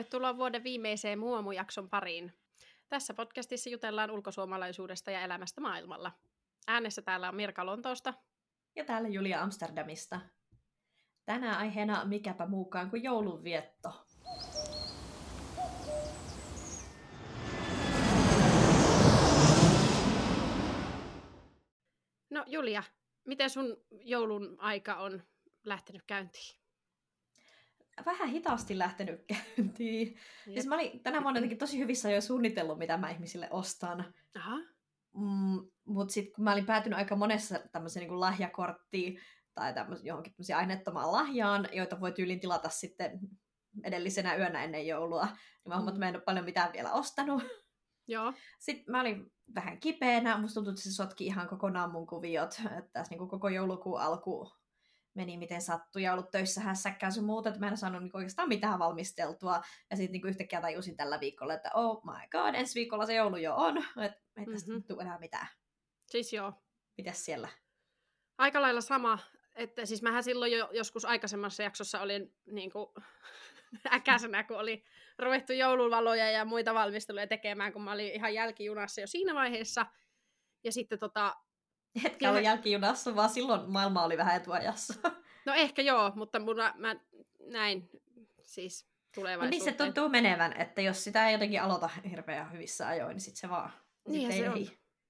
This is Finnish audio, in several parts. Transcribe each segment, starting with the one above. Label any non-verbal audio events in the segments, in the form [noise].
Tervetuloa vuoden viimeiseen Muomu-jakson pariin. Tässä podcastissa jutellaan ulkosuomalaisuudesta ja elämästä maailmalla. Äänessä täällä on Mirka Lontoosta. Ja täällä Julia Amsterdamista. Tänään aiheena mikäpä muukaan kuin joulunvietto. No Julia, miten sun joulun aika on lähtenyt käyntiin? Vähän hitaasti lähtenyt [laughs] käyntiin. Siis mä olin tänä vuonna jotenkin tosi hyvissä jo suunnitellut, mitä mä ihmisille ostan. Aha. Mm, Mutta sitten kun mä olin päätynyt aika monessa tämmöiseen niin lahjakorttiin tai tämmöisen, johonkin tämmöiseen aineettomaan lahjaan, joita voi tyyliin tilata sitten edellisenä yönä ennen joulua, niin mä huomasin, että mä en ole paljon mitään vielä ostanut. Joo. Sitten mä olin vähän kipeänä, musta tuntui, että se sotki ihan kokonaan mun kuviot, että tässä niin koko joulukuun alku meni miten sattui ja ollut töissä hässäkkää sun muuta, että mä en saanut niin oikeastaan mitään valmisteltua. Ja sitten niin yhtäkkiä tajusin tällä viikolla, että oh my god, ensi viikolla se joulu jo on, että ei tästä mm-hmm. tule enää mitään. Siis joo. Mitäs siellä? Aika lailla sama, että siis mähän silloin jo joskus aikaisemmassa jaksossa olin niin kuin, [laughs] äkäisenä, kun oli ruvettu jouluvaloja ja muita valmisteluja tekemään, kun mä olin ihan jälkijunassa jo siinä vaiheessa. Ja sitten tota, Etkä ole jälkijunassa, vaan silloin maailma oli vähän etuajassa. [laughs] No ehkä joo, mutta mulla, mä näin siis tulevaisuuteen. No niin se tuntuu menevän, että jos sitä ei jotenkin aloita hirveän hyvissä ajoin, niin sitten se vaan Niinhän se on.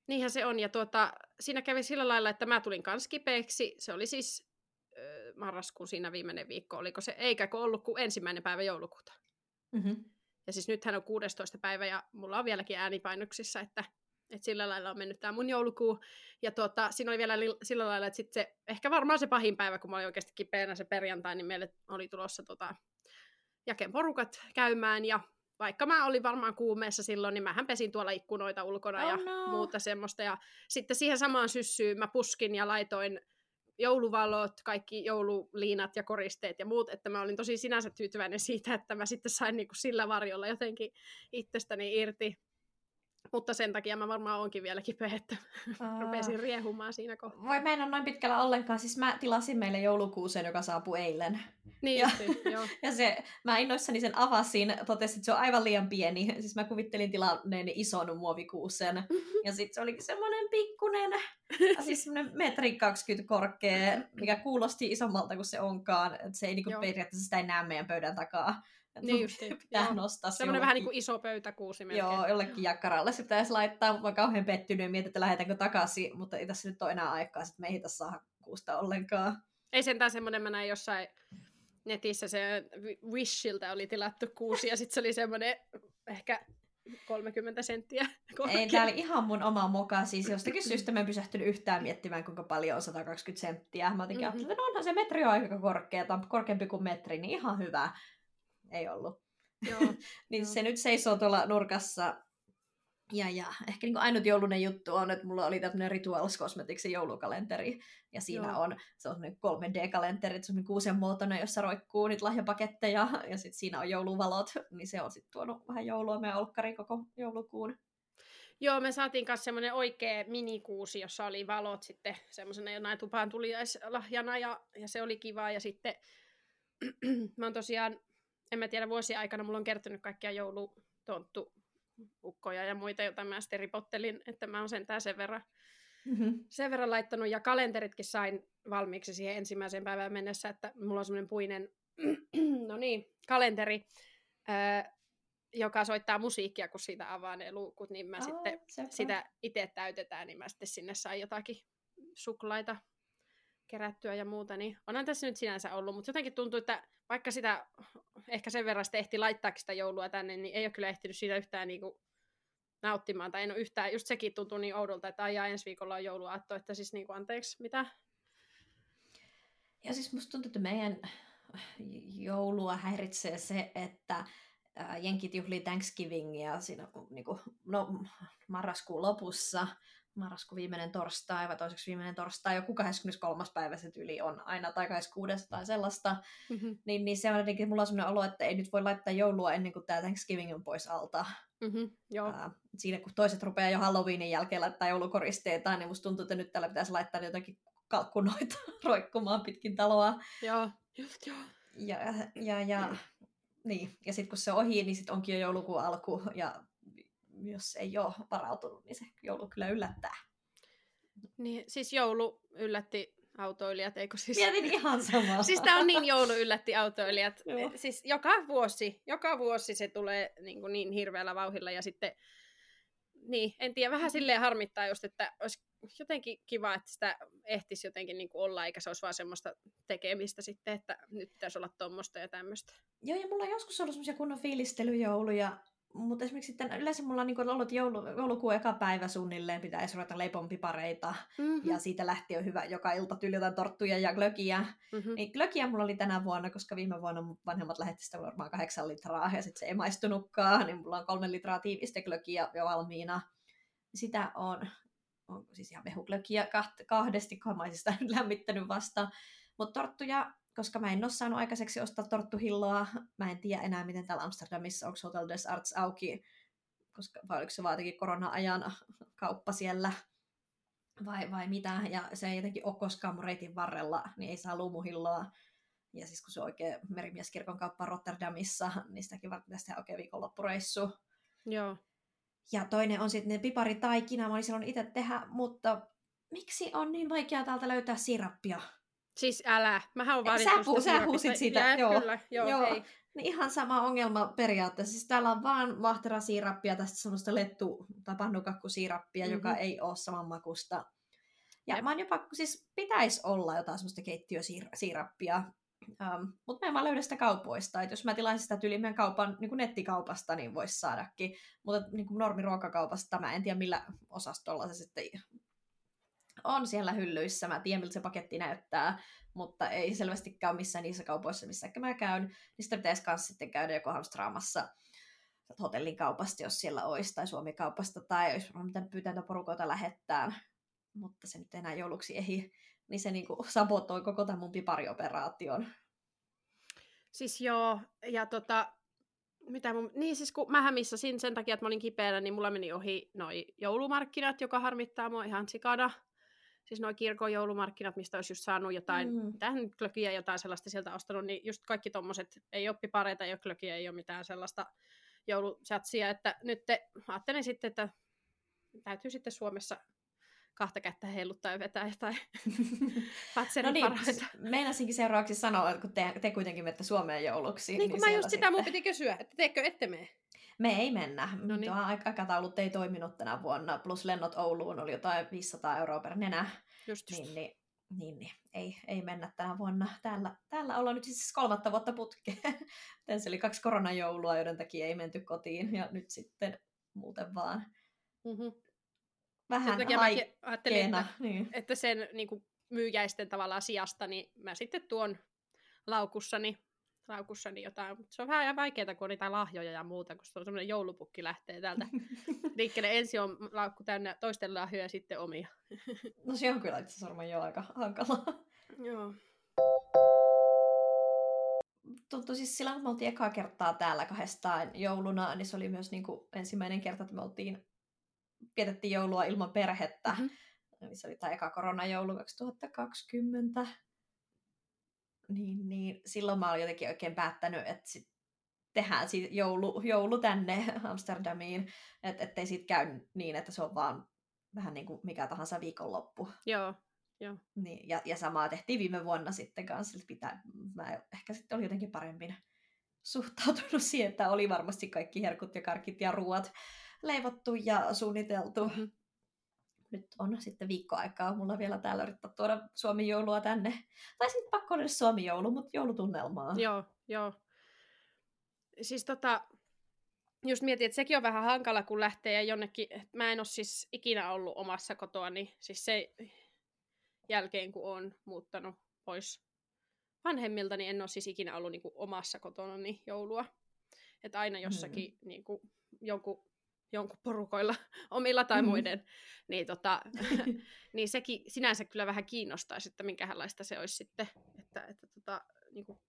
Niinhän se on. Ja tuota, siinä kävi sillä lailla, että mä tulin kans kipeäksi. Se oli siis äh, marraskuun siinä viimeinen viikko, oliko se, eikä ollut kuin ensimmäinen päivä joulukuuta. Mm-hmm. Ja siis nythän on 16. päivä ja mulla on vieläkin äänipainoksissa, että et sillä lailla on mennyt tämä mun joulukuu. Ja tuota, siinä oli vielä li- sillä lailla, että sit se, ehkä varmaan se pahin päivä, kun mä olin oikeasti kipeänä se perjantai, niin meille oli tulossa tota, jaken porukat käymään. Ja vaikka mä olin varmaan kuumeessa silloin, niin mähän pesin tuolla ikkunoita ulkona oh ja no. muuta semmoista. Ja sitten siihen samaan syssyyn mä puskin ja laitoin jouluvalot, kaikki joululiinat ja koristeet ja muut, että mä olin tosi sinänsä tyytyväinen siitä, että mä sitten sain niinku sillä varjolla jotenkin itsestäni irti. Mutta sen takia mä varmaan onkin vielä kipeä, että [laughs] Aa. rupesin riehumaan siinä kohtaa. Voi mä en ole noin pitkällä ollenkaan. Siis mä tilasin meille joulukuuseen, joka saapui eilen. Niin ja, justi, [laughs] joo. ja se, mä innoissani sen avasin, totesin, että se on aivan liian pieni. Siis mä kuvittelin tilanneeni ison muovikuusen. [laughs] ja sitten se olikin semmoinen pikkunen, siis semmoinen metri 20 korkea, mikä kuulosti isommalta kuin se onkaan. Et se ei niinku periaatteessa sitä ei näe meidän pöydän takaa. Niin just, [laughs] pitää joo. nostaa Semmoinen vähän niin kuin iso pöytäkuusi melkein. Joo, jollekin jakkaralle se pitäisi laittaa. Mä oon kauhean pettynyt ja mietin, että lähdetäänkö takaisin, mutta ei tässä nyt ole enää aikaa, että me ei tässä saa kuusta ollenkaan. Ei sentään semmoinen, mä näin jossain netissä se Wishiltä oli tilattu kuusi ja sitten se oli semmoinen ehkä 30 senttiä [laughs] korkea. Ei, tämä oli ihan mun oma moka. Siis jostakin syystä mä en pysähtynyt yhtään miettimään, kuinka paljon on 120 senttiä. Mä jotenkin mm-hmm. että no onhan se metri on aika korkea, tai korkeampi kuin metri, niin ihan hyvä ei ollut. Joo, [laughs] niin joo. se nyt seisoo tuolla nurkassa. Ja, ja ehkä niin ainut joulunen juttu on, että mulla oli tämmöinen Rituals Cosmeticsin joulukalenteri. Ja siinä joo. on, se on semmoinen 3D-kalenteri, se on kuusen muotoinen, jossa roikkuu niitä lahjapaketteja. Ja sitten siinä on jouluvalot, niin se on sitten tuonut vähän joulua meidän olkkariin koko joulukuun. Joo, me saatiin myös semmoinen oikea minikuusi, jossa oli valot sitten semmoisena jonain tupaan tuliaislahjana ja, ja se oli kiva. Ja sitten [clears throat] mä oon tosiaan en mä tiedä, vuosien aikana mulla on kertynyt kaikkia joulutonttu ukkoja ja muita, joita mä sitten ripottelin, että mä oon sentään sen verran, mm-hmm. sen verran laittanut. Ja kalenteritkin sain valmiiksi siihen ensimmäiseen päivään mennessä, että mulla on semmoinen puinen, [clears throat] no niin, kalenteri, ää, joka soittaa musiikkia, kun siitä avaa ne luukut, niin mä oh, sitten sepä. sitä itse täytetään, niin mä sitten sinne sain jotakin suklaita kerättyä ja muuta, niin onhan tässä nyt sinänsä ollut, mutta jotenkin tuntuu, että vaikka sitä ehkä sen verran ehti laittaa sitä joulua tänne, niin ei ole kyllä ehtinyt siitä yhtään niin kuin nauttimaan, tai en ole yhtään, just sekin tuntuu niin oudolta, että ajaa ensi viikolla on jouluaatto, että siis niin kuin, anteeksi, mitä? Ja siis musta tuntuu, että meidän joulua häiritsee se, että jenkit juhlii Thanksgivingia siinä niin kuin, no, marraskuun lopussa, marraskuun viimeinen torstai vai toiseksi viimeinen torstai, joku 23. päivä se tyli on aina, tai 26. tai sellaista, mm-hmm. niin, niin se on jotenkin, mulla on sellainen olo, että ei nyt voi laittaa joulua ennen kuin tämä Thanksgiving on pois alta. Mm-hmm, joo. Uh, siinä kun toiset rupeaa jo Halloweenin jälkeen laittaa joulukoristeita, niin musta tuntuu, että nyt täällä pitäisi laittaa jotakin kalkkunoita [laughs] roikkumaan pitkin taloa. Joo, just joo. Ja, ja, ja niin, ja sitten kun se on ohi, niin sitten onkin jo joulukuun alku, ja jos ei ole varautunut, niin se joulu kyllä yllättää. Niin, siis joulu yllätti autoilijat, eikö siis? Mietin ihan samaa. siis tämä on niin joulu yllätti autoilijat. siis joka vuosi, joka vuosi se tulee niin, kuin niin hirveällä vauhilla ja sitten, niin, en tiedä, vähän silleen harmittaa just, että olisi jotenkin kiva, että sitä ehtisi jotenkin niin kuin olla, eikä se olisi vaan semmoista tekemistä sitten, että nyt pitäisi olla tuommoista ja tämmöistä. Joo, ja mulla on joskus ollut semmoisia kunnon fiilistelyjouluja, mutta esimerkiksi sitten yleensä mulla on niin ollut joulu, joulukuun eka päivä suunnilleen, pitäisi ruveta leipon pipareita. Mm-hmm. Ja siitä lähti jo hyvä joka ilta tyyli jotain torttuja ja glögiä. Mm-hmm. Niin glögiä mulla oli tänä vuonna, koska viime vuonna mun vanhemmat lähetti sitä varmaan kahdeksan litraa ja sitten se ei maistunutkaan. Niin mulla on kolme litraa tiivistä glögiä jo valmiina. Sitä on, on siis ihan mehuglögiä kahdesti, kun mä sitä lämmittänyt vasta. Mutta torttuja koska mä en ole saanut aikaiseksi ostaa torttuhilloa. Mä en tiedä enää, miten täällä Amsterdamissa onko Hotel des Arts auki, koska vai oliko se vaan jotenkin korona-ajan kauppa siellä vai, vai mitä. Ja se ei jotenkin ole koskaan mun reitin varrella, niin ei saa luumuhilloa. Ja siis kun se on oikein merimieskirkon kauppa Rotterdamissa, niin sitäkin varten tehdä oikein viikonloppureissu. Joo. Ja toinen on sitten ne piparitaikina, mä olisin itse tehdä, mutta miksi on niin vaikea täältä löytää sirappia? Siis älä. Mähän on vaadittu sä, pu, sä huusit sitä, Jää, joo. Kyllä, joo, joo. Hei. Niin ihan sama ongelma periaatteessa. Siis täällä on vaan vahterasiirappia, tästä semmoista lettu- tai pannukakkusiirappia, mm-hmm. joka ei ole saman makusta. Ja Jep. mä oon jopa, siis pitäisi olla jotain semmoista keittiösiirappia, um, mutta mä en vaan löydä sitä kaupoista. Et jos mä tilaisin sitä tyyliin meidän kaupan niin kuin nettikaupasta, niin voisi saadakin. Mutta niin kuin normiruokakaupasta mä en tiedä millä osastolla se sitten on siellä hyllyissä. Mä tiedän, miltä se paketti näyttää, mutta ei selvästikään missään niissä kaupoissa, missä mä käyn. Sitä pitäisi myös sitten käydä joko Hamstraamassa hotellin kaupasta, jos siellä olisi, tai Suomi-kaupasta, tai jos mä pitänyt pyytää porukoita lähettää, mutta se nyt enää jouluksi ei, niin se niinku sabotoi koko tämän mun piparioperaation. Siis joo, ja tota, mitä mun, niin siis kun mähän missasin sen takia, että mä olin kipeänä, niin mulla meni ohi noi joulumarkkinat, joka harmittaa mua ihan sikana siis nuo kirkon joulumarkkinat, mistä olisi just saanut jotain, mm. tähän klökiä jotain sellaista sieltä ostanut, niin just kaikki tommoset, ei ole pipareita, ei ole klökiä, ei ole mitään sellaista joulusatsia, että nyt te, ajattelin sitten, että täytyy sitten Suomessa kahta kättä heiluttaa ja vetää jotain [laughs] Fatserin no niin, meinasinkin seuraavaksi sanoa, että kun te, te kuitenkin menette Suomeen jouluksi. Niin, kun niin mä just sitä mun piti kysyä, että teekö ette mene? Me ei mennä. No niin. Aikataulut ei toiminut tänä vuonna, plus lennot Ouluun oli jotain 500 euroa per nenä. Just, just. Niin, niin, niin, niin, ei, ei mennä tänä vuonna. Täällä, täällä ollaan nyt siis kolmatta vuotta putkeen. [laughs] se oli kaksi koronajoulua, joiden takia ei menty kotiin, ja nyt sitten muuten vaan. Mm-hmm. Vähän ajattelin, että, niin. että sen niin kuin, myyjäisten tavallaan sijasta, niin mä sitten tuon laukussani laukussani jotain, mutta se on vähän vaikeaa, kun on niitä lahjoja ja muuta, kun se on semmoinen joulupukki lähtee täältä [laughs] liikkeelle. Ensin on laukku täynnä toisten lahjoja ja sitten omia. [laughs] no se on kyllä itse asiassa jo aika hankalaa. Joo. Tuntui siis silloin, kun me oltiin ekaa kertaa täällä kahdestaan jouluna, niin se oli myös niin kuin ensimmäinen kerta, että me oltiin, vietettiin joulua ilman perhettä. Mm-hmm. Niin se oli tämä eka koronajoulu 2020 niin, niin silloin mä olin jotenkin oikein päättänyt, että sit tehdään siitä joulu, joulu tänne [laughs] Amsterdamiin, että ettei siitä käy niin, että se on vaan vähän niin kuin mikä tahansa viikonloppu. Joo, joo. Niin, ja, ja samaa tehtiin viime vuonna sitten kanssa, että pitää, mä ehkä sitten oli jotenkin paremmin suhtautunut [laughs] siihen, että oli varmasti kaikki herkut ja karkit ja ruoat leivottu ja suunniteltu. Mm-hmm nyt on sitten viikko aikaa mulla vielä täällä yrittää tuoda Suomi joulua tänne. Tai sitten pakko olla Suomi joulu, mutta joulutunnelmaa. Joo, joo. Siis tota, just mietin, että sekin on vähän hankala, kun lähtee ja jonnekin, mä en ole siis ikinä ollut omassa kotoa, niin siis se jälkeen, kun on muuttanut pois vanhemmilta, niin en ole siis ikinä ollut niin kuin omassa kotona niin joulua. Että aina jossakin mm. niin kuin, jonkun jonkun porukoilla, [laughs] omilla tai mm-hmm. muiden, niin, tota, [laughs] [laughs] niin sekin sinänsä kyllä vähän kiinnostaisi, että minkälaista se olisi sitten, että, että tota, niin, kuin,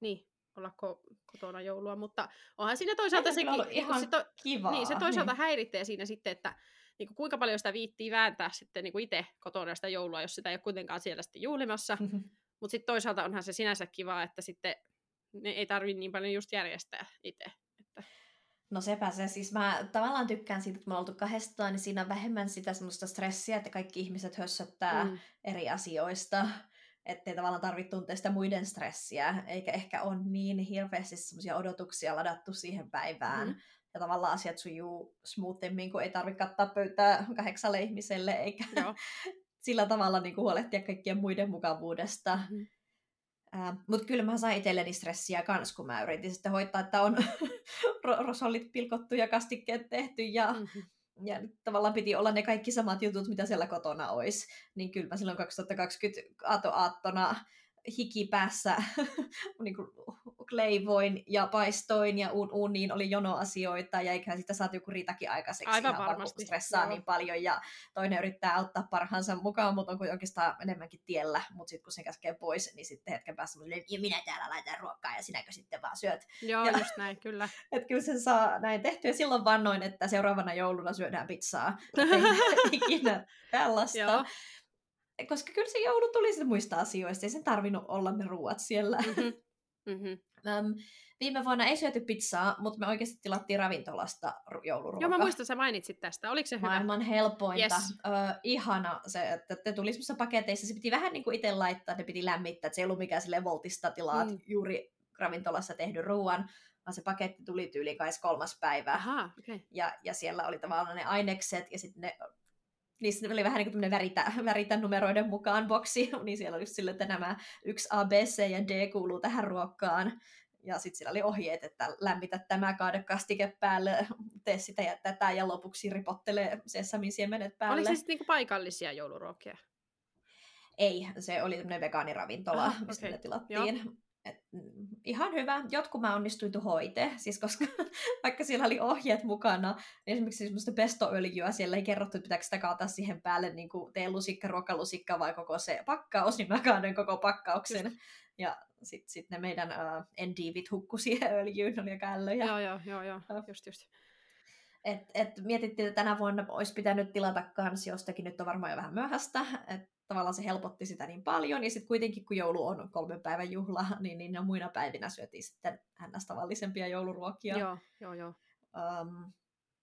niin olla ko- kotona joulua, mutta onhan siinä toisaalta sekin, ihan se, to, kivaa, niin, se toisaalta niin. häiritsee siinä sitten, että niin kuin kuinka paljon sitä viittii vääntää sitten niin kuin itse kotona sitä joulua, jos sitä ei ole kuitenkaan siellä sitten juhlimassa, mm-hmm. mutta sitten toisaalta onhan se sinänsä kiva, että sitten ne ei tarvi niin paljon just järjestää itse. Että... No sepä se. Siis mä tavallaan tykkään siitä, että me oltu kahdestaan, niin siinä on vähemmän sitä semmoista stressiä, että kaikki ihmiset hössöttää mm. eri asioista. Ettei tavallaan tarvitse tuntea sitä muiden stressiä, eikä ehkä ole niin hirveästi semmoisia odotuksia ladattu siihen päivään. Mm. Ja tavallaan asiat sujuu smoothemmin, kun ei tarvitse kattaa pöytää kahdeksalle ihmiselle, eikä Joo. [laughs] sillä tavalla niin kuin huolehtia kaikkien muiden mukavuudesta. Mm-hmm. Uh, Mutta kyllä mä sain itselleni stressiä kans, kun mä yritin sitten hoitaa, että on [laughs] rosollit pilkottu ja kastikkeet tehty ja, mm-hmm. ja tavallaan piti olla ne kaikki samat jutut, mitä siellä kotona olisi. Niin kyllä mä silloin 2020 aattona hiki päässä [laughs] niin kuin leivoin ja paistoin ja uun, uuniin oli jonoasioita ja eiköhän sitä saatu joku riitakin aikaiseksi Aivan ihan varmasti. stressaa Joo. niin paljon ja toinen yrittää auttaa parhaansa mukaan, mutta onko oikeastaan enemmänkin tiellä, mutta sitten kun se käskee pois, niin sitten hetken päässä ja minä täällä laitan ruokaa ja sinäkö sitten vaan syöt. Joo, ja, just näin, kyllä. [laughs] Että kyllä sen saa näin tehtyä. Ja silloin vannoin, että seuraavana jouluna syödään pizzaa. [laughs] ikinä tällaista. Joo koska kyllä se joulu tuli sitten muista asioista, ei sen tarvinnut olla ne ruuat siellä. Mm-hmm. Mm-hmm. Um, viime vuonna ei syöty pizzaa, mutta me oikeasti tilattiin ravintolasta jouluruokaa. Joo, mä muistan, sä mainitsit tästä. Oliko se hyvä? Maailman helpointa. Yes. Uh, ihana se, että te tuli semmoisissa paketeissa. Se piti vähän niin kuin itse laittaa, ne piti lämmittää. Että se ei ollut mikään sille voltista tilaat mm. juuri ravintolassa tehdyn ruoan, vaan se paketti tuli tyyliin kai kolmas päivä. Aha, okay. ja, ja siellä oli tavallaan ne ainekset ja sitten ne niissä oli vähän niin kuin väritä, väritä numeroiden mukaan boksi, [laughs] niin siellä oli just sille, että nämä yksi A, B, C ja D kuuluu tähän ruokkaan. Ja sitten siellä oli ohjeet, että lämmitä tämä, kaade kastike päälle, tee sitä ja tätä, ja lopuksi ripottele sesamin siemenet päälle. Oliko se sitten niinku paikallisia jouluruokia? Ei, se oli tämmöinen vegaaniravintola, ah, mistä okay. ne tilattiin. Joo. Et, mm, ihan hyvä. Jotkut mä onnistuin hoite, siis koska [laughs] vaikka siellä oli ohjeet mukana, niin esimerkiksi semmoista pestoöljyä siellä ei kerrottu, että pitääkö sitä kaataa siihen päälle niin kuin teelusikka, ruokalusikka vai koko se pakkaus, [laughs] niin mä kaadoin koko pakkauksen. Just. Ja sitten sit ne meidän uh, endivit hukku siihen [laughs] öljyyn, ne oli aika ällöjä. Joo, joo, joo, joo. just just. Et, et mietittiin, että tänä vuonna olisi pitänyt tilata kans jostakin, nyt on varmaan jo vähän myöhäistä, että tavallaan se helpotti sitä niin paljon. Ja sitten kuitenkin, kun joulu on kolmen päivän juhla, [laughs] niin, niin muina päivinä syötiin sitten ns. tavallisempia jouluruokia. Joo, joo, joo. Um,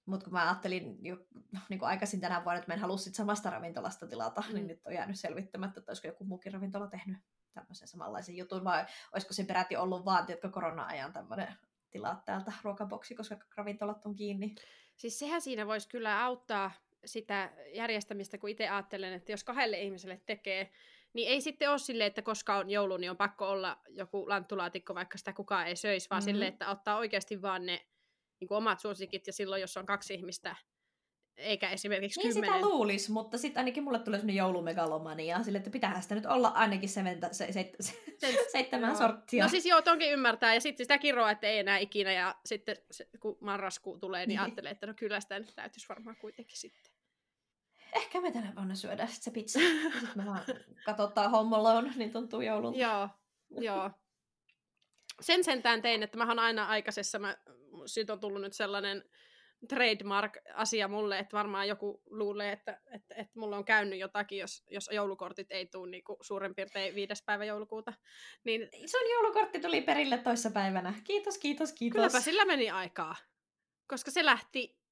mutta kun mä ajattelin jo niin kuin aikaisin tänä vuonna, että mä en halua sit samasta ravintolasta tilata, niin mm. niin nyt on jäänyt selvittämättä, että olisiko joku muukin ravintola tehnyt tämmöisen samanlaisen jutun, vai olisiko se peräti ollut vaan, että korona-ajan tämmöinen tilaa täältä ruokaboksi, koska ravintolat on kiinni. Siis sehän siinä voisi kyllä auttaa sitä järjestämistä, kun itse ajattelen, että jos kahdelle ihmiselle tekee, niin ei sitten ole silleen, että koska on joulu, niin on pakko olla joku lanttulaatikko, vaikka sitä kukaan ei söisi, vaan mm-hmm. silleen, että ottaa oikeasti vaan ne niin kuin omat suosikit, ja silloin, jos on kaksi ihmistä, eikä esimerkiksi niin kymmenen. sitä luulisi, mutta sitten ainakin mulle tulee sellainen joulumegalomania, sille, että pitäähän sitä nyt olla ainakin seventä, se, se, se, se, [laughs] seitsemän joo. sorttia. No siis joo, tonkin ymmärtää, ja sitten sitä kiroa, että ei enää ikinä, ja sitten se, kun marraskuu tulee, niin, niin. ajattelee, että no kyllä sitä nyt täytyisi varmaan kuitenkin sitten ehkä me tänä vuonna syödään sit se pizza. [laughs] Sitten me vaan katsotaan Home Alone, niin tuntuu joululta. joo, joo. Sen sentään tein, että mä oon aina aikaisessa, mä, siitä on tullut nyt sellainen trademark-asia mulle, että varmaan joku luulee, että, että, että mulla on käynyt jotakin, jos, jos joulukortit ei tule niin kuin suurin piirtein viides päivä joulukuuta. Niin... Sun joulukortti tuli perille toissa päivänä. Kiitos, kiitos, kiitos. Kylläpä sillä meni aikaa, koska se lähti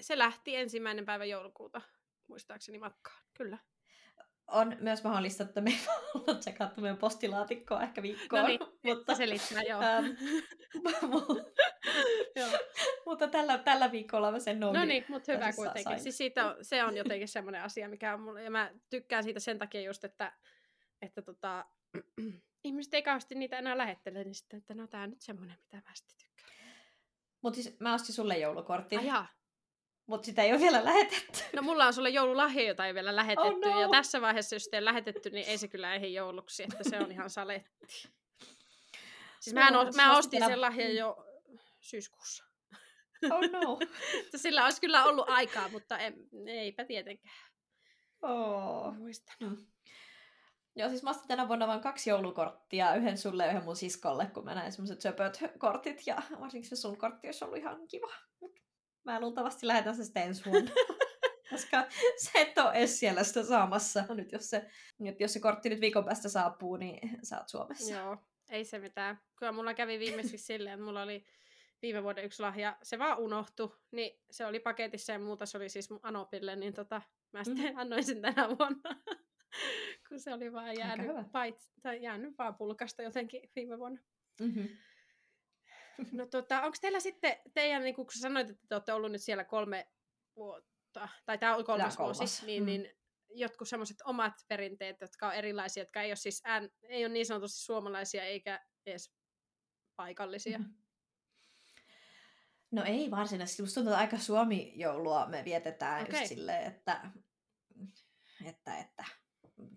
se lähti ensimmäinen päivä joulukuuta, muistaakseni matkaan, kyllä. On myös mahdollista, että [laughs] me ei olla tsekattu meidän postilaatikkoa ehkä viikkoon. No niin, [laughs] mutta selittää, joo. Ähm, [laughs] joo. mutta tällä, tällä viikolla mä sen nousin. No niin, mutta hyvä kuitenkin. Siis siitä on, se on jotenkin semmoinen asia, mikä on mulle, ja mä tykkään siitä sen takia just, että, että tota, [clears throat] ihmiset ei kauheasti niitä enää lähettele, niin sitten, että no tää on nyt semmoinen, mitä mä sitten tykkään. Mutta siis mä ostin sulle joulukortin. Ajaa. Mutta sitä ei ole vielä lähetetty. No mulla on sulle joululahja, jota ei vielä lähetetty. Oh no. Ja tässä vaiheessa, jos ei lähetetty, niin ei se kyllä ehdi jouluksi. Että se on ihan saletti. Siis no, mä, mä ostin sen lahjan jo syyskuussa. Oh no. [laughs] Sillä olisi kyllä ollut aikaa, mutta en, eipä tietenkään. Oh. Muistan. Mm. Joo, siis mä ostin tänä vuonna vain kaksi joulukorttia, yhden sulle ja yhden mun siskolle, kun mä näin semmoiset söpöt kortit, ja varsinkin se sun kortti olisi ollut ihan kiva. Mä luultavasti lähetän se sitten ensi vuonna. [laughs] Koska sä et ole edes siellä sitä saamassa. Nyt jos se, nyt jos se kortti nyt viikon päästä saapuu, niin sä oot Suomessa. Joo. Ei se mitään. Kyllä mulla kävi viimeksi [laughs] silleen, että mulla oli viime vuoden yksi lahja, se vaan unohtui, niin se oli paketissa ja muuta, se oli siis mun Anopille, niin tota, mä sitten mm. annoin sen tänä vuonna, [laughs] kun se oli vaan jäänyt, pait, tai jäänyt vaan pulkasta jotenkin viime vuonna. Mm-hmm. No tota, onko teillä sitten teidän, niin kun sanoit, että te olette ollut nyt siellä kolme vuotta, tai tämä on kolmas, kolmas vuosi, niin, mm. niin jotkut semmoiset omat perinteet, jotka on erilaisia, jotka ei ole siis ään, ei ole niin sanotusti suomalaisia eikä edes paikallisia. Mm-hmm. No ei varsinaisesti. Musta tuntuu, että aika Suomi-joulua me vietetään okay. just silleen, että, että, että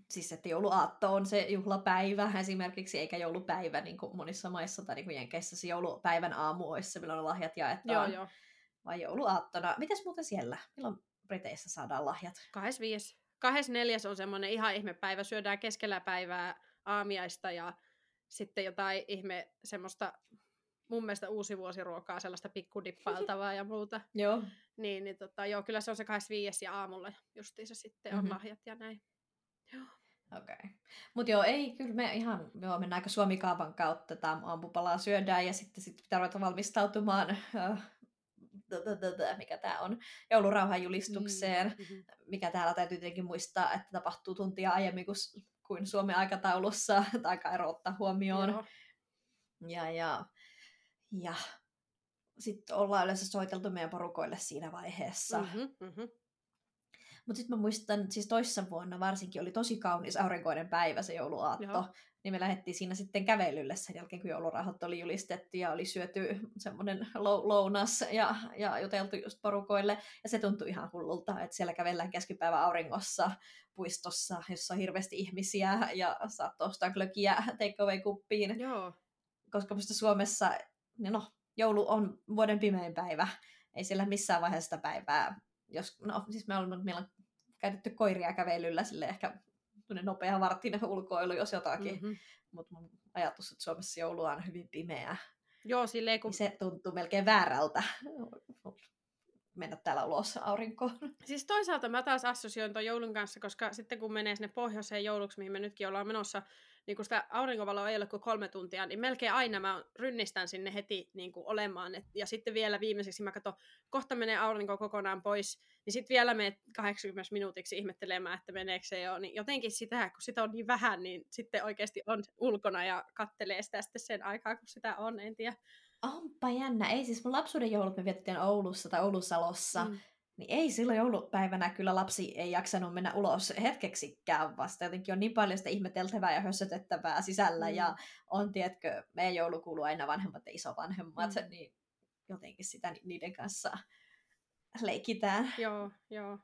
siis että jouluaatto on se juhlapäivä esimerkiksi, eikä joulupäivä niin kuin monissa maissa tai niin kuin Jenkeissä se joulupäivän aamu olisi se, milloin lahjat jaetaan. Joo, joo. Vai jouluaattona. Mites muuten siellä? Milloin Briteissä saadaan lahjat? 25. 24. on semmoinen ihan ihmepäivä. Syödään keskellä päivää aamiaista ja sitten jotain ihme semmoista mun mielestä uusi vuosiruokaa, sellaista pikkudippailtavaa ja muuta. [laughs] joo. Niin, niin tota, joo, kyllä se on se 25 ja aamulla justiinsa sitten on mm-hmm. lahjat ja näin. Joo. Okei. Okay. Mutta joo, ei, kyllä me ihan, joo, mennään aika Suomikaavan kautta, tämä aamupalaa syödään ja sitten sit pitää ruveta valmistautumaan, äh, mikä tämä on, joulurauhan julistukseen, mm, mm-hmm. mikä täällä täytyy tietenkin muistaa, että tapahtuu tuntia aiemmin kuin, kuin Suomen aikataulussa, tai aika ero ottaa huomioon. Joo. Ja, ja ja sitten ollaan yleensä soiteltu meidän porukoille siinä vaiheessa. Mm-hmm, mm-hmm. Mutta sitten mä muistan, siis toissa vuonna varsinkin oli tosi kaunis aurinkoinen päivä se jouluaatto. Joo. Niin me lähdettiin siinä sitten kävelylle sen jälkeen, kun joulurahat oli julistettu ja oli syöty semmoinen lounas ja, ja juteltu just porukoille. Ja se tuntui ihan hullulta, että siellä kävellään keskipäivän auringossa puistossa, jossa on hirveästi ihmisiä ja saat ostaa glögiä takeaway-kuppiin. Joo. Koska musta Suomessa niin no, joulu on vuoden pimein päivä. Ei siellä missään vaiheessa päivää. Jos, no, siis me olemme, meillä on käytetty koiria kävelyllä, sille ehkä nopea varttinen ulkoilu, jos jotakin. Mm-hmm. Mutta mun ajatus, että Suomessa joulu on hyvin pimeä. Joo, silleen kun... Niin se tuntuu melkein väärältä mennä täällä ulos aurinkoon. Siis toisaalta mä taas assosioin tuon joulun kanssa, koska sitten kun menee sinne pohjoiseen jouluksi, mihin me nytkin ollaan menossa, niin kun sitä aurinkovaloa ei ole kuin kolme tuntia, niin melkein aina mä rynnistän sinne heti niin kuin olemaan. Et, ja sitten vielä viimeiseksi mä katson, kohta menee aurinko kokonaan pois, niin sitten vielä me 80 minuutiksi ihmettelemään, että meneekö se jo. Niin jotenkin sitä, kun sitä on niin vähän, niin sitten oikeasti on ulkona ja kattelee sitä sitten sen aikaa, kun sitä on, en tiedä. Onpa jännä. Ei siis mun lapsuuden joulut me vietettiin Oulussa tai Oulusalossa. Mm. Niin ei silloin joulupäivänä kyllä lapsi ei jaksanut mennä ulos hetkeksikään vasta. Jotenkin on niin paljon sitä ihmeteltävää ja hössötettävää sisällä. Mm. Ja on, tiedätkö, meidän joulu kuuluu aina vanhemmat ja isovanhemmat. Mm. Niin jotenkin sitä niiden kanssa leikitään. Joo, joo.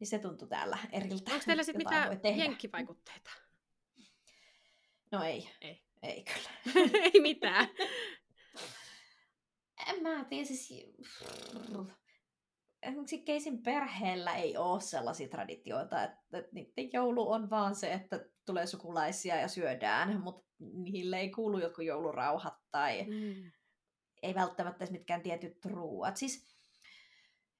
Niin se tuntuu täällä eriltä. Onko teillä sitten mitään jenkkivaikutteita? No ei. Ei. Ei kyllä. [laughs] ei mitään. en mä tiedä, siis... Esimerkiksi Keisin perheellä ei ole sellaisia traditioita, että, niiden joulu on vaan se, että tulee sukulaisia ja syödään, mutta niille ei kuulu joku joulurauhat tai mm. ei välttämättä mitkään tietyt ruuat. Siis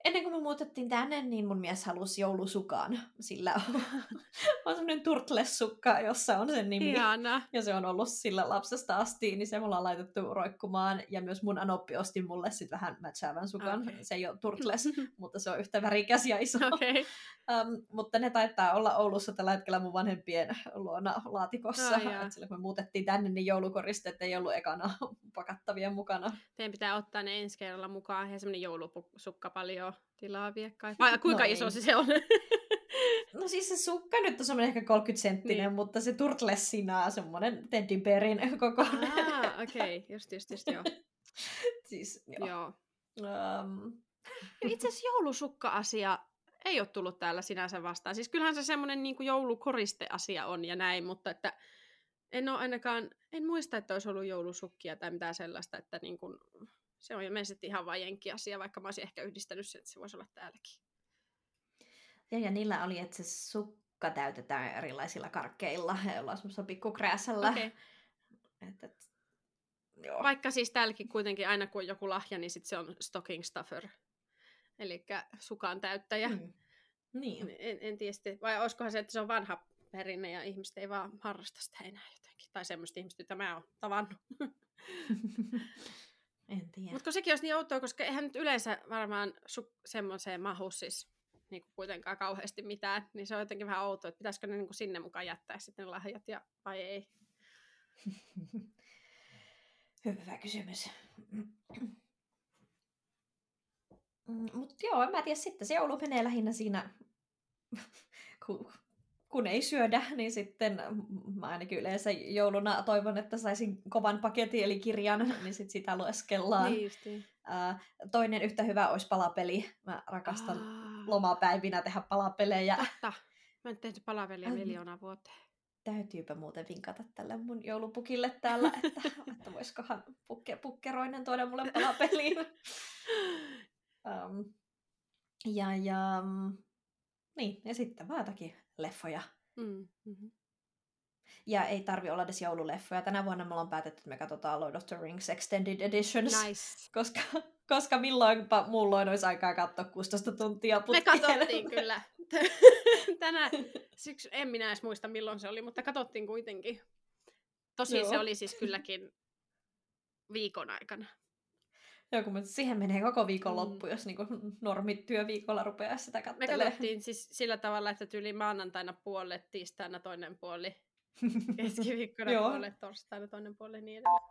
ennen kuin me muutettiin tänne, niin mun mies halusi joulusukan. Sillä on, [laughs] on semmoinen turtlesukka, jossa on sen nimi. Ihana. Ja se on ollut sillä lapsesta asti, niin se mulla on laitettu roikkumaan. Ja myös mun anoppi osti mulle sitten vähän matchaavan sukan. Okay. Se ei ole turtles, [laughs] mutta se on yhtä värikäs ja iso. Okay. Um, mutta ne taitaa olla Oulussa tällä hetkellä mun vanhempien luona laatikossa. Oh, yeah. Sillä kun me muutettiin tänne, niin joulukoristeet ei ollut ekana [laughs] pakattavia mukana. Teidän pitää ottaa ne ensi kerralla mukaan ja semmoinen joulusukka tilaa vie kai. Vai kuinka no iso ei. se on? [laughs] No siis se sukka nyt on semmoinen ehkä 30 senttinen, niin. mutta se turtlessina semmoinen teddybearin [laughs] kokoinen. Ah, okei, okay. just, just, just, joo. [laughs] siis, joo. joo. Um... Itse asiassa joulusukka-asia ei ole tullut täällä sinänsä vastaan. Siis kyllähän se semmoinen niin joulukoristeasia on ja näin, mutta että en ole ainakaan, en muista, että olisi ollut joulusukkia tai mitään sellaista, että niin kuin, se on ilmeisesti ihan vain jenkki-asia, vaikka mä olisin ehkä yhdistänyt sen, että se voisi olla täälläkin. Ja, ja niillä oli, että se sukka täytetään erilaisilla karkkeilla, joilla on semmoisella pikkukrääsällä. Okay. Et, et, joo. Vaikka siis täälläkin kuitenkin aina kun on joku lahja, niin sit se on stocking stuffer. Eli sukan täyttäjä. Mm. Niin. En, en tiedä sitten, vai olisikohan se, että se on vanha perinne ja ihmiset ei vaan harrasta sitä enää jotenkin. Tai semmoista ihmistä, joita mä oon tavannut. [laughs] en tiedä. Mutta sekin olisi niin outoa, koska eihän nyt yleensä varmaan su- semmoiseen mahu siis niin kuin kuitenkaan kauheasti mitään, niin se on jotenkin vähän outoa, että pitäisikö ne niin kuin sinne mukaan jättää sitten ne lahjat ja, vai ei. [laughs] Hyvä kysymys. Mutta joo, en mä tiedä, sitten se joulu menee lähinnä siinä, [laughs] kun, kun ei syödä, niin sitten mä ainakin yleensä jouluna toivon, että saisin kovan paketin eli kirjan, [laughs] niin sitten sitä lueskellaan. Niin Uh, toinen yhtä hyvä olisi palapeli. Mä rakastan Aa. lomapäivinä tehdä palapelejä. Totta. Mä en tehnyt palapelia miljoonaa vuoteen. Täytyypä muuten vinkata tälle mun joulupukille täällä, [laughs] että, että voisikohan pukke, pukkeroinen tuoda mulle palapeliin. [laughs] um, ja, ja, niin, ja sitten vaan jotakin leffoja. Mm, mm-hmm. Ja ei tarvi olla edes joululeffoja. Tänä vuonna me ollaan päätetty, että me katsotaan Lord of the Rings Extended Editions. Nice. Koska, koska milloinpa muulloin olisi aikaa katsoa 16 tuntia putkeen. Me katsottiin kyllä. [laughs] Tänä syksy, en minä edes muista milloin se oli, mutta katsottiin kuitenkin. Tosi Joo. se oli siis kylläkin viikon aikana. Joku, mutta siihen menee koko viikon loppu, mm. jos niinku normit työviikolla rupeaa sitä katselemaan. Me katsottiin siis sillä tavalla, että tyyli maanantaina puolet, tiistaina toinen puoli, [laughs] keskiviikkona puolet, torstaina toinen puoli niin edelleen.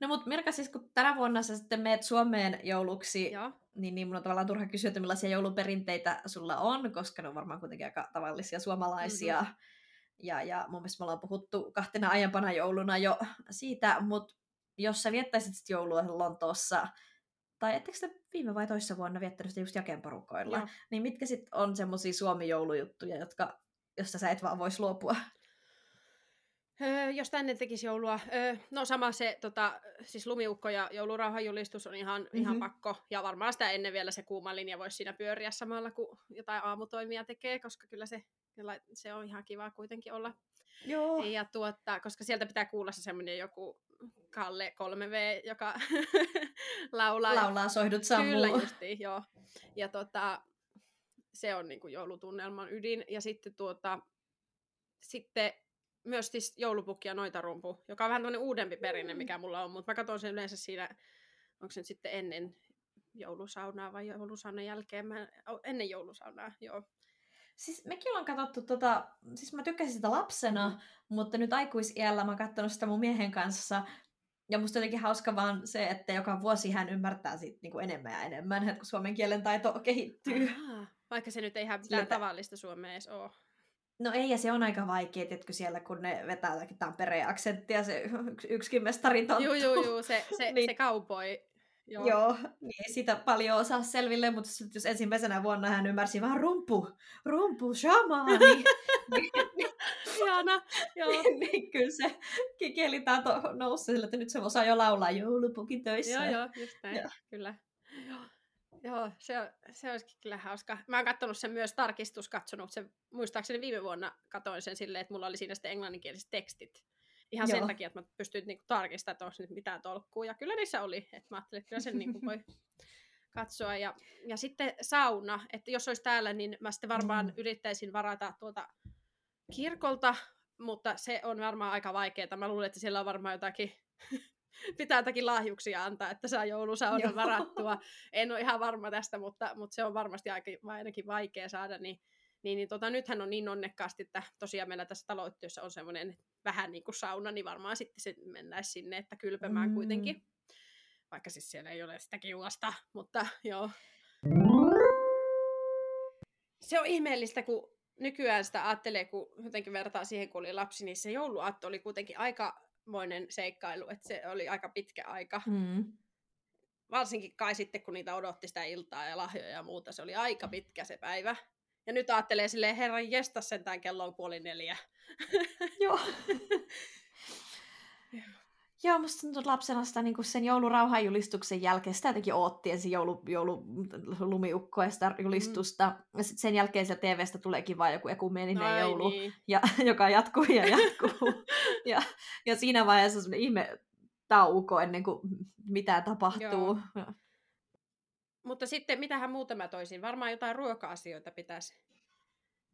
No mutta Mirka, siis kun tänä vuonna sä sitten meet Suomeen jouluksi, Joo. niin, niin mun on tavallaan turha kysyä, että millaisia jouluperinteitä sulla on, koska ne on varmaan kuitenkin aika tavallisia suomalaisia. Mm-hmm. Ja, ja mun mielestä me ollaan puhuttu kahtena aiempana jouluna jo siitä, mutta jos sä viettäisit sit joulua Lontoossa, tai ettekö te viime vai toissa vuonna viettänyt sitä just jakenporukoilla, Joo. niin mitkä sitten on semmoisia Suomi-joulujuttuja, jotka, josta sä et vaan voisi luopua? Öö, jos tänne tekisi joulua, öö, no sama se, tota, siis lumiukko ja joulurauhajulistus on ihan, mm-hmm. ihan pakko, ja varmaan sitä ennen vielä se kuuma linja voisi siinä pyöriä samalla, kun jotain aamutoimia tekee, koska kyllä se, se on ihan kiva kuitenkin olla. Joo. Ja tuottaa, koska sieltä pitää kuulla se semmoinen joku Kalle 3V, joka [laughs] laulaa. Laulaa soihdut sammuu. Kyllä justiin, joo. Ja tota, se on niinku joulutunnelman ydin. Ja sitten tuota, sitten myös siis joulupukki ja noitarumpu, joka on vähän tämmöinen uudempi perinne, mikä mulla on, mutta mä katson sen yleensä siinä, onko se nyt sitten ennen joulusaunaa vai joulusaunan jälkeen, mä, ennen joulusaunaa, joo. Siis mekin ollaan katsottu tota, siis mä tykkäsin sitä lapsena, mutta nyt aikuisiällä mä oon katsonut sitä mun miehen kanssa. Ja musta jotenkin hauska vaan se, että joka vuosi hän ymmärtää siitä niin kuin enemmän ja enemmän, että kun suomen kielen taito kehittyy. Aha, vaikka se nyt ei ihan mitään tavallista suomea edes ole. No ei, ja se on aika vaikea, että siellä kun ne vetää jotakin Tampereen aksenttia, se yks, yksikin mestari tonttuu. Joo, joo, joo, se, se, niin. se kaupoi Joo. Joo, niin sitä paljon osaa selville, mutta jos ensimmäisenä vuonna hän ymmärsi vaan rumpu, rumpu, shamaani. niin, [laughs] [laughs] Ihana, joo. niin, niin, kyllä se kielitaito nousi sille, että nyt se osaa jo laulaa joulupukin töissä. Joo, joo, just näin, joo. kyllä. Joo, joo se, se olisikin kyllä hauska. Mä oon katsonut sen myös tarkistus, katsonut sen, muistaakseni viime vuonna katoin sen silleen, että mulla oli siinä sitten englanninkieliset tekstit Ihan Joo. sen takia, että mä pystyin niinku tarkistamaan, että onko nyt mitään tolkkuu. Ja kyllä niissä oli. Että mä ajattelin, että kyllä sen niinku voi katsoa. Ja, ja sitten sauna, että jos olisi täällä, niin mä sitten varmaan mm. yrittäisin varata tuota kirkolta, mutta se on varmaan aika vaikeaa. Mä luulen, että siellä on varmaan jotakin, [laughs] pitää jotakin lahjuksia antaa, että saa joulusaunan varattua. En ole ihan varma tästä, mutta, mutta se on varmasti aika, ainakin vaikea saada, niin niin, niin tota, nythän on niin onnekkaasti, että tosiaan meillä tässä taloyhtiössä on semmoinen vähän niin kuin sauna, niin varmaan sitten se mennäisi sinne, että kylpemään mm. kuitenkin. Vaikka siis siellä ei ole sitä kiuasta, mutta joo. Se on ihmeellistä, kun nykyään sitä ajattelee, kun jotenkin vertaa siihen, kun oli lapsi, niin se jouluaatto oli kuitenkin aikamoinen seikkailu, että se oli aika pitkä aika. Mm. Varsinkin kai sitten, kun niitä odotti sitä iltaa ja lahjoja ja muuta, se oli aika pitkä se päivä. Ja nyt ajattelee silleen, herran jesta sentään kello on puoli neljä. Joo. [laughs] Joo, musta tuntuu lapsena sitä niin sen joulurauhanjulistuksen jälkeen, sitä jotenkin ootti ensin joulu, joulu lumiukkoa ja sitä julistusta. Mm. Ja sitten sen jälkeen se TVstä tuleekin vaan joku ekumeeninen Ai joulu, niin. ja, [laughs] joka jatkuu ja jatkuu. [laughs] ja, ja siinä vaiheessa on ihme tauko ennen kuin mitään tapahtuu. Joo. Mutta sitten, mitähän muuta mä toisin? Varmaan jotain ruoka-asioita pitäisi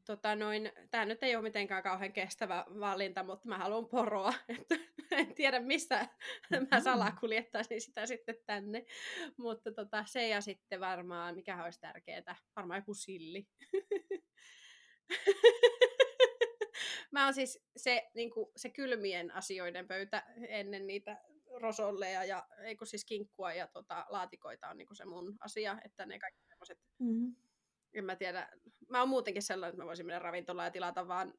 tota noin, tämä nyt ei ole mitenkään kauhean kestävä valinta, mutta mä haluan poroa. [laughs] Että en tiedä, mistä mä mm-hmm. salakuljettaisin sitä sitten tänne. Mutta tota, se ja sitten varmaan, mikä olisi tärkeää, varmaan joku silli. [laughs] mä oon siis se, niin kuin, se kylmien asioiden pöytä ennen niitä rosolleja ja eikö siis kinkkua ja tota, laatikoita on niin se mun asia, että ne kaikki semmoiset mm-hmm. en mä tiedä, mä oon muutenkin sellainen, että mä voisin mennä ravintolaan ja tilata vaan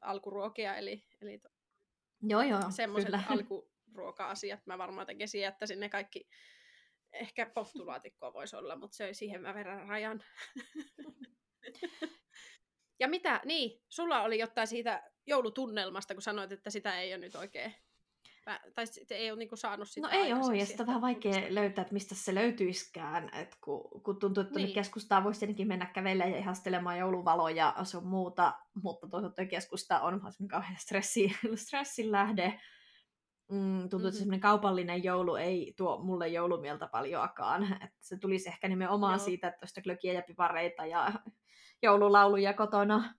alkuruokia, eli, eli to, joo, joo, semmoiset [laughs] alkuruoka-asiat mä varmaan tekisin, että sinne kaikki, ehkä pohtulaatikkoa voisi olla, mutta se siihen mä verran rajan. [laughs] ja mitä, niin, sulla oli jotain siitä joulutunnelmasta, kun sanoit, että sitä ei ole nyt oikein tai sitten ei ole niinku saanut sitä No ei ole, ja sitä on vähän vaikea sitä. löytää, että mistä se löytyiskään. Et kun, kun tuntuu, että niin. keskustaa voisi tietenkin mennä kävelemään ja ihastelemaan jouluvaloja ja sun muuta, mutta toisaalta keskusta on kauhean stressi, [laughs] stressin lähde. Mm, tuntuu, mm-hmm. että semmoinen kaupallinen joulu ei tuo mulle joulumieltä paljoakaan. Et se tulisi ehkä nimenomaan Joo. siitä, että glögiä ja pipareita ja [laughs] joululauluja kotona.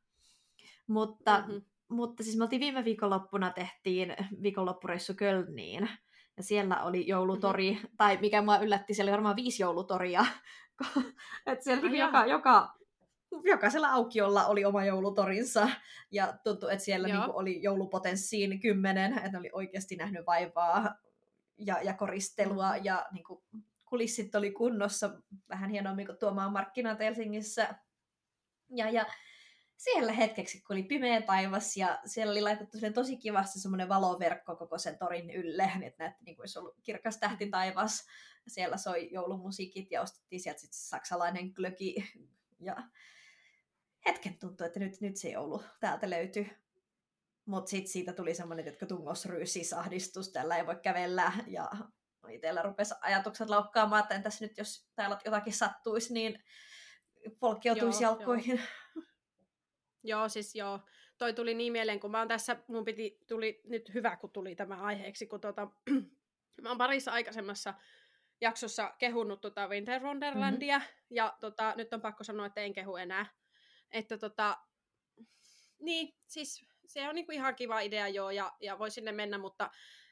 Mutta mm-hmm mutta siis me oltiin viime viikonloppuna tehtiin viikonloppureissu Kölniin. Ja siellä oli joulutori, mm-hmm. tai mikä mua yllätti, siellä oli varmaan viisi joulutoria. [laughs] että siellä oh, joka, joka, jokaisella aukiolla oli oma joulutorinsa. Ja tuntui, että siellä niinku oli joulupotenssiin kymmenen, että ne oli oikeasti nähnyt vaivaa ja, ja koristelua. Mm-hmm. Ja niinku, kulissit oli kunnossa vähän hienommin kuin tuomaan markkinat Helsingissä. Ja, ja siellä hetkeksi, kun oli pimeä taivas ja siellä oli laitettu tosi kivasti semmoinen valoverkko koko sen torin ylle, niin että näytti niin kuin olisi ollut kirkas tähti taivas. Siellä soi joulumusiikit ja ostettiin sieltä sitten saksalainen glögi. Ja hetken tuntui, että nyt, nyt se joulu täältä löytyy. Mutta sitten siitä tuli semmoinen, että tungosryysis ahdistus, tällä ei voi kävellä. Ja itsellä rupesi ajatukset laukkaamaan, että entäs nyt jos täällä jotakin sattuisi, niin polkkeutuisi jalkoihin. Joo. Joo, siis joo. Toi tuli niin mieleen, kun mä oon tässä, mun piti, tuli nyt hyvä, kun tuli tämä aiheeksi, kun tota, [clears throat] mä oon parissa aikaisemmassa jaksossa kehunut tota Winter Wonderlandia, mm-hmm. ja tota, nyt on pakko sanoa, että en kehu enää. Että tota, niin, siis se on niinku ihan kiva idea joo, ja, ja voi sinne mennä, mutta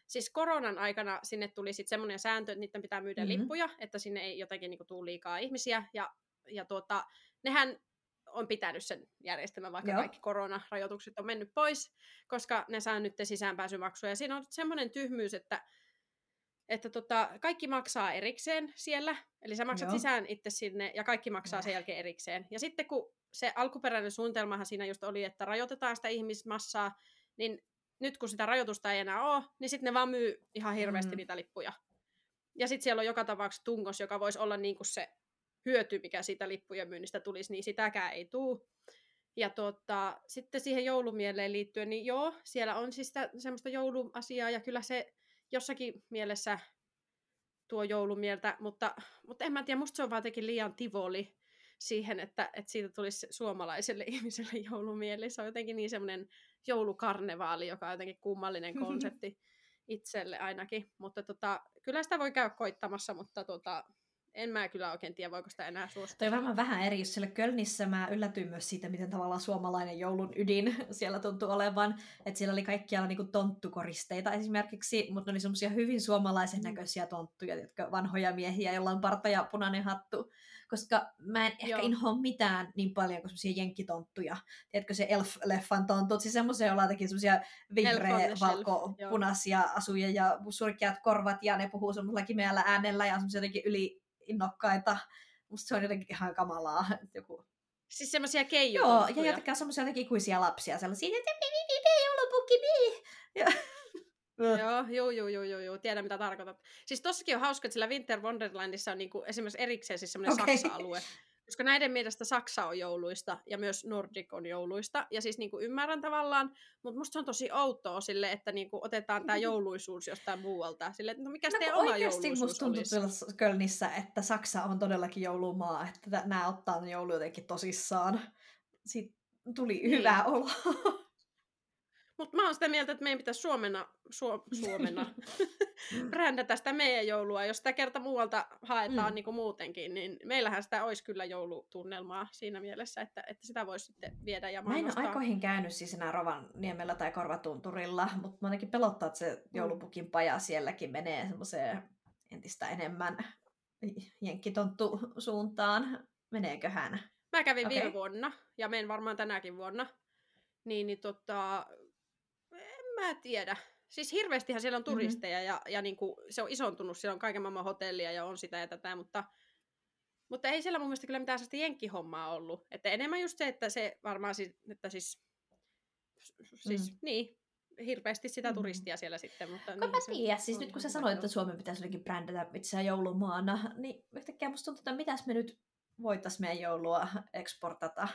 siis koronan aikana sinne tuli sitten semmoinen sääntö, että niiden pitää myydä mm-hmm. lippuja, että sinne ei jotenkin niinku tule liikaa ihmisiä, ja, ja tuota, nehän on pitänyt sen järjestelmän, vaikka Joo. kaikki koronarajoitukset on mennyt pois, koska ne saa nyt sisäänpääsymaksuja. Ja siinä on semmoinen tyhmyys, että, että tota, kaikki maksaa erikseen siellä, eli sä maksat Joo. sisään itse sinne ja kaikki maksaa sen jälkeen erikseen. Ja sitten kun se alkuperäinen suunnitelmahan siinä just oli, että rajoitetaan sitä ihmismassaa, niin nyt kun sitä rajoitusta ei enää ole, niin sitten ne vaan myy ihan hirveästi mm. niitä lippuja. Ja sitten siellä on joka tapauksessa tungos, joka voisi olla niin kuin se hyöty, mikä siitä lippujen myynnistä tulisi, niin sitäkään ei tule. Ja tota, sitten siihen joulumieleen liittyen, niin joo, siellä on siis sitä, semmoista jouluasiaa, ja kyllä se jossakin mielessä tuo joulumieltä, mutta, mutta en mä tiedä, musta se on vaan liian tivoli siihen, että, että siitä tulisi suomalaiselle [laughs] ihmiselle joulumieli. Se on jotenkin niin semmoinen joulukarnevaali, joka on jotenkin kummallinen [laughs] konsepti itselle ainakin. Mutta tota, kyllä sitä voi käydä koittamassa, mutta tota, en mä kyllä oikein tiedä, voiko sitä enää suositella. Toi on varmaan vähän eri, jos siellä Kölnissä mä yllätyin myös siitä, miten tavallaan suomalainen joulun ydin [laughs] siellä tuntuu olevan. Että siellä oli kaikkialla niinku tonttukoristeita esimerkiksi, mutta ne oli semmoisia hyvin suomalaisen mm. näköisiä tonttuja, jotka vanhoja miehiä, joilla on parta ja punainen hattu. Koska mä en ehkä Joo. inhoa mitään niin paljon kuin semmoisia jenkkitonttuja. Tiedätkö se Elf-leffan tontut? Siis semmoisia, joilla on jotenkin semmoisia vihreä, valko, punaisia asuja ja surkeat korvat ja ne puhuu semmoisella kimeällä äänellä ja semmoisia jotenkin yli innokkaita. Musta se on jotenkin ihan kamalaa. [laughs] Joku... Siis semmoisia keijoja. Joo, ja jotenkin semmoisia jotenkin ikuisia lapsia. Sellaisia, että joulupukki, niin. [laughs] Joo, joo, joo, joo, joo, joo, tiedän mitä tarkoitat. Siis tossakin on hauska, että sillä Winter Wonderlandissa on niinku esimerkiksi erikseen siis semmoinen okay. Saksa-alue, [laughs] koska näiden mielestä Saksa on jouluista ja myös Nordic on jouluista. Ja siis niinku ymmärrän tavallaan, mutta musta on tosi outoa sille, että niinku otetaan tämä jouluisuus jostain muualta. Sille, että no mikä no, teidän oma jouluisuus musta tuntuu olisi? Kölnissä, että Saksa on todellakin joulumaa, että nämä ottaa joulu jotenkin tosissaan. Sitten tuli niin. hyvä olo. [laughs] Mutta mä oon sitä mieltä, että meidän pitäisi Suomena, Suo, Suomena [laughs] brändätä sitä meidän joulua. Jos sitä kerta muualta haetaan mm. niin kuin muutenkin, niin meillähän sitä olisi kyllä joulutunnelmaa siinä mielessä, että, että sitä voisi sitten viedä ja Mä en ole aikoihin käynyt siis enää Rovaniemellä tai Korvatunturilla, mutta mä ainakin pelottaa, että se mm. joulupukin paja sielläkin menee semmoiseen entistä enemmän jenkkitonttu suuntaan. Meneeköhän? Mä kävin okay. viime vuonna ja menen varmaan tänäkin vuonna. Niin, niin tota, mä tiedä. Siis hirveästihän siellä on mm-hmm. turisteja mm-hmm. ja, ja niin kuin, se on isontunut, siellä on kaiken maailman hotellia ja on sitä ja tätä, mutta, mutta ei siellä mun mielestä kyllä mitään sellaista jenkkihommaa ollut. Että enemmän just se, että se varmaan siis, että siis, siis mm. niin, hirveästi sitä mm. turistia siellä sitten. Mutta niin, mä tiedä, siis nyt kun sä sanoit, että Suomen pitäisi jotenkin brändätä itseään joulumaana, niin yhtäkkiä musta tuntuu, että mitäs me nyt voitaisiin meidän joulua eksportata.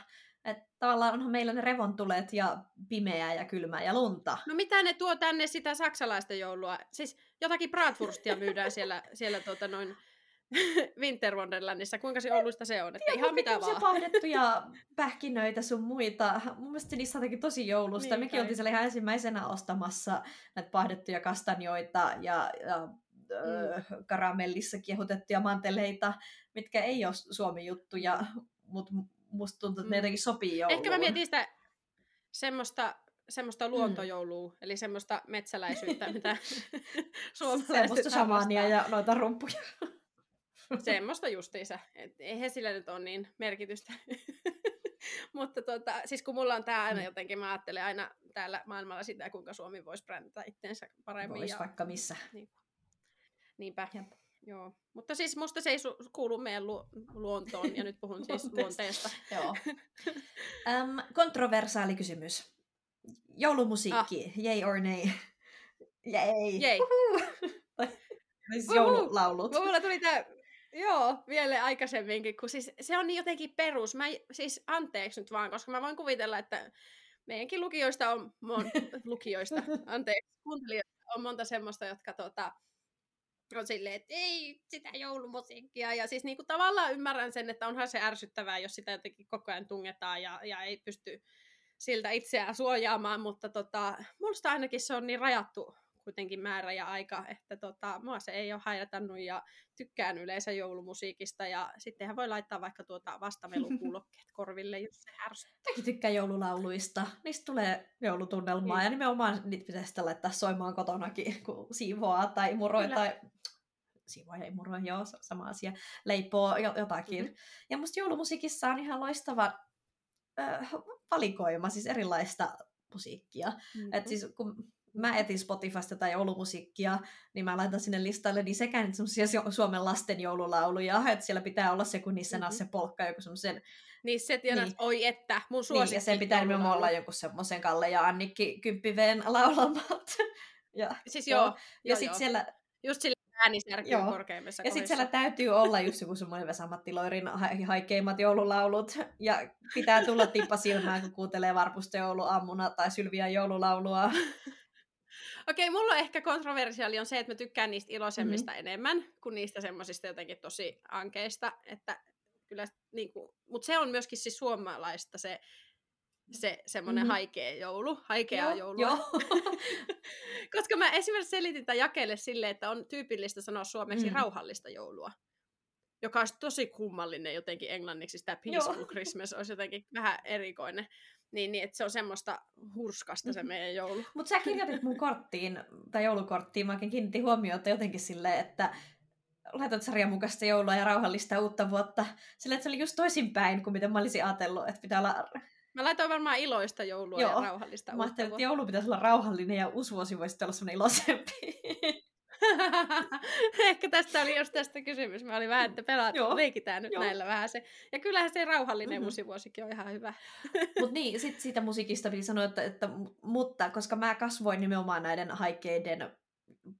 Että tavallaan onhan meillä ne revontulet ja pimeää ja kylmää ja lunta. No mitä ne tuo tänne sitä saksalaista joulua? Siis jotakin bratwurstia myydään siellä, siellä tuota noin [laughs] Winter Wonderlandissa. Kuinka se Oulusta se on? Että ihan mitä vaan. pahdettuja pähkinöitä sun muita. Mun mielestä niissä on jotenkin tosi joulusta. Niin, Mekin oltiin siellä ihan ensimmäisenä ostamassa näitä pahdettuja kastanjoita ja, ja mm. karamellissa kiehutettuja manteleita, mitkä ei ole Suomen juttuja, mutta musta tuntuu, että ne mm. jotenkin sopii jouluun. Ehkä mä mietin sitä semmoista, semmoista mm. luontojoulua, mm. eli semmoista metsäläisyyttä, [laughs] mitä suomalaiset Semmoista shamania ja noita rumpuja. [laughs] semmoista justiinsa. Et eihän sillä nyt ole niin merkitystä. [laughs] Mutta tota, siis kun mulla on tää aina mm. jotenkin, mä ajattelen aina täällä maailmalla sitä, kuinka Suomi voisi brändätä itteensä paremmin. Voisi ja, vaikka missä. Niin, niinpä. Jep. Joo, mutta siis musta se ei su- kuulu meidän lu- luontoon, ja nyt puhun siis luonteesta. [laughs] Joo. um, kontroversaali kysymys. Joulumusiikki, ah. yay or nay? [laughs] Jei. Jei. [laughs] siis joululaulut. Mulla tuli tää, joo, vielä aikaisemminkin, kun siis se on niin jotenkin perus. Mä, siis anteeksi nyt vaan, koska mä voin kuvitella, että meidänkin lukijoista on, mon, lukijoista, anteeksi, kuuntelijoista on monta semmoista, jotka tota, on silleen, että ei sitä joulumusiikkia. Ja siis niinku tavallaan ymmärrän sen, että onhan se ärsyttävää, jos sitä jotenkin koko ajan tungetaan ja, ja ei pysty siltä itseään suojaamaan, mutta tota, musta ainakin se on niin rajattu kuitenkin määrä ja aika, että tota, mua se ei ole haitannut ja tykkään yleensä joulumusiikista ja sittenhän voi laittaa vaikka tuota vastamelukuulokkeet [laughs] korville, jos se ärsyttää. Mäkin tykkään joululauluista. Niistä tulee joulutunnelmaa niin. ja nimenomaan niitä pitäisi laittaa soimaan kotonakin, kun siivoaa tai muroi Kyllä. tai siivoa ja imuroi, joo, sama asia, leipoo jotakin. Mm-hmm. Ja musta joulumusiikissa on ihan loistava äh, valikoima, siis erilaista musiikkia. Mm-hmm. Et siis kun mä etin Spotifysta tai joulumusiikkia, niin mä laitan sinne listalle niin sekä niitä semmosia Suomen lasten joululauluja, että siellä pitää olla se, kun niissä mm-hmm. se polkka joku semmoisen... Niin se tiedät, niin. oi että, mun suosikki niin, ja sen pitää nimenomaan olla joku semmoisen Kalle ja Annikki kymppiveen laulamat. [laughs] ja, siis joo. joo ja sitten siellä... Just sille äänisärky Joo. korkeimmissa Ja sitten siellä täytyy olla just joku semmoinen Vesamatti Loirin haikeimmat joululaulut. Ja pitää tulla tippa silmään, kun kuuntelee Varpusta jouluaamuna tai Sylvian joululaulua. [laughs] Okei, mulla on ehkä kontroversiaali on se, että mä tykkään niistä iloisemmista mm-hmm. enemmän kuin niistä semmoisista jotenkin tosi ankeista. Että kyllä, niin kuin, mutta se on myöskin siis suomalaista se, se semmoinen mm-hmm. haikea joulu, haikea joulu. Joo. [laughs] Koska mä esimerkiksi selitin tämän jakelle silleen, että on tyypillistä sanoa suomeksi mm. rauhallista joulua. Joka olisi tosi kummallinen jotenkin englanniksi, sitä Peaceful Joo. Christmas olisi jotenkin vähän erikoinen. Niin, niin että se on semmoista hurskasta se mm-hmm. meidän joulu. Mutta sä kirjoitit mun korttiin, tai joulukorttiin, mä oikein kiinnitin huomiota jotenkin silleen, että laitat sarjan mukaista joulua ja rauhallista uutta vuotta. Sillä että se oli just toisinpäin kuin mitä mä olisin ajatellut, että pitää olla... Mä laitoin varmaan iloista joulua Joo. ja rauhallista mä uutta että joulu pitäisi olla rauhallinen ja uusi vuosi voisi olla semmoinen iloisempi. [laughs] [laughs] Ehkä tästä oli just tästä kysymys. Mä olin vähän, että pelaat, Joo. leikitään nyt Joo. näillä vähän se. Ja kyllähän se rauhallinen mm-hmm. musivuosikin on ihan hyvä. [laughs] Mutta niin, sit siitä musiikista piti sanoa, että, että, mutta koska mä kasvoin nimenomaan näiden haikeiden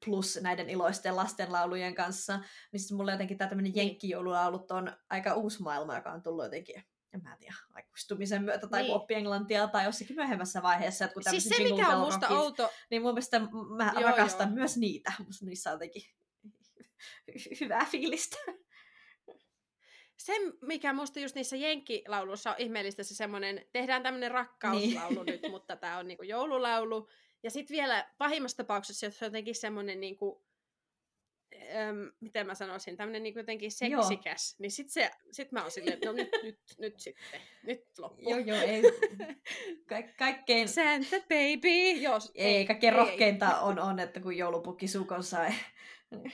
plus näiden iloisten lastenlaulujen kanssa, niin sitten mulle jotenkin tämä tämmöinen niin. jenkkijoululaulut on aika uusi maailma, joka on tullut jotenkin en mä tiedä, aikuistumisen myötä tai niin. oppi englantia tai jossakin myöhemmässä vaiheessa. Että kun siis se, mikä on musta rockit, outo... Niin mun mielestä mä joo, rakastan joo. myös niitä. Musta niissä on jotenkin hyvää fiilistä. se, mikä musta just niissä jenkkilauluissa on ihmeellistä, se semmoinen, tehdään tämmöinen rakkauslaulu niin. nyt, mutta tämä on niinku joululaulu. Ja sitten vielä pahimmassa tapauksessa, jos on jotenkin semmoinen niinku, äm, miten mä sanoisin, tämmöinen niinku jotenkin seksikäs, joo. niin sit, se, sit mä oon silleen, no nyt, nyt, nyt sitten, nyt loppu. Joo, joo, ei. [laughs] Ka- kaikkein... Santa baby! Jos, ei, ei, kaikkein ei. rohkeinta on, on, että kun joulupukki sukon sai. [laughs]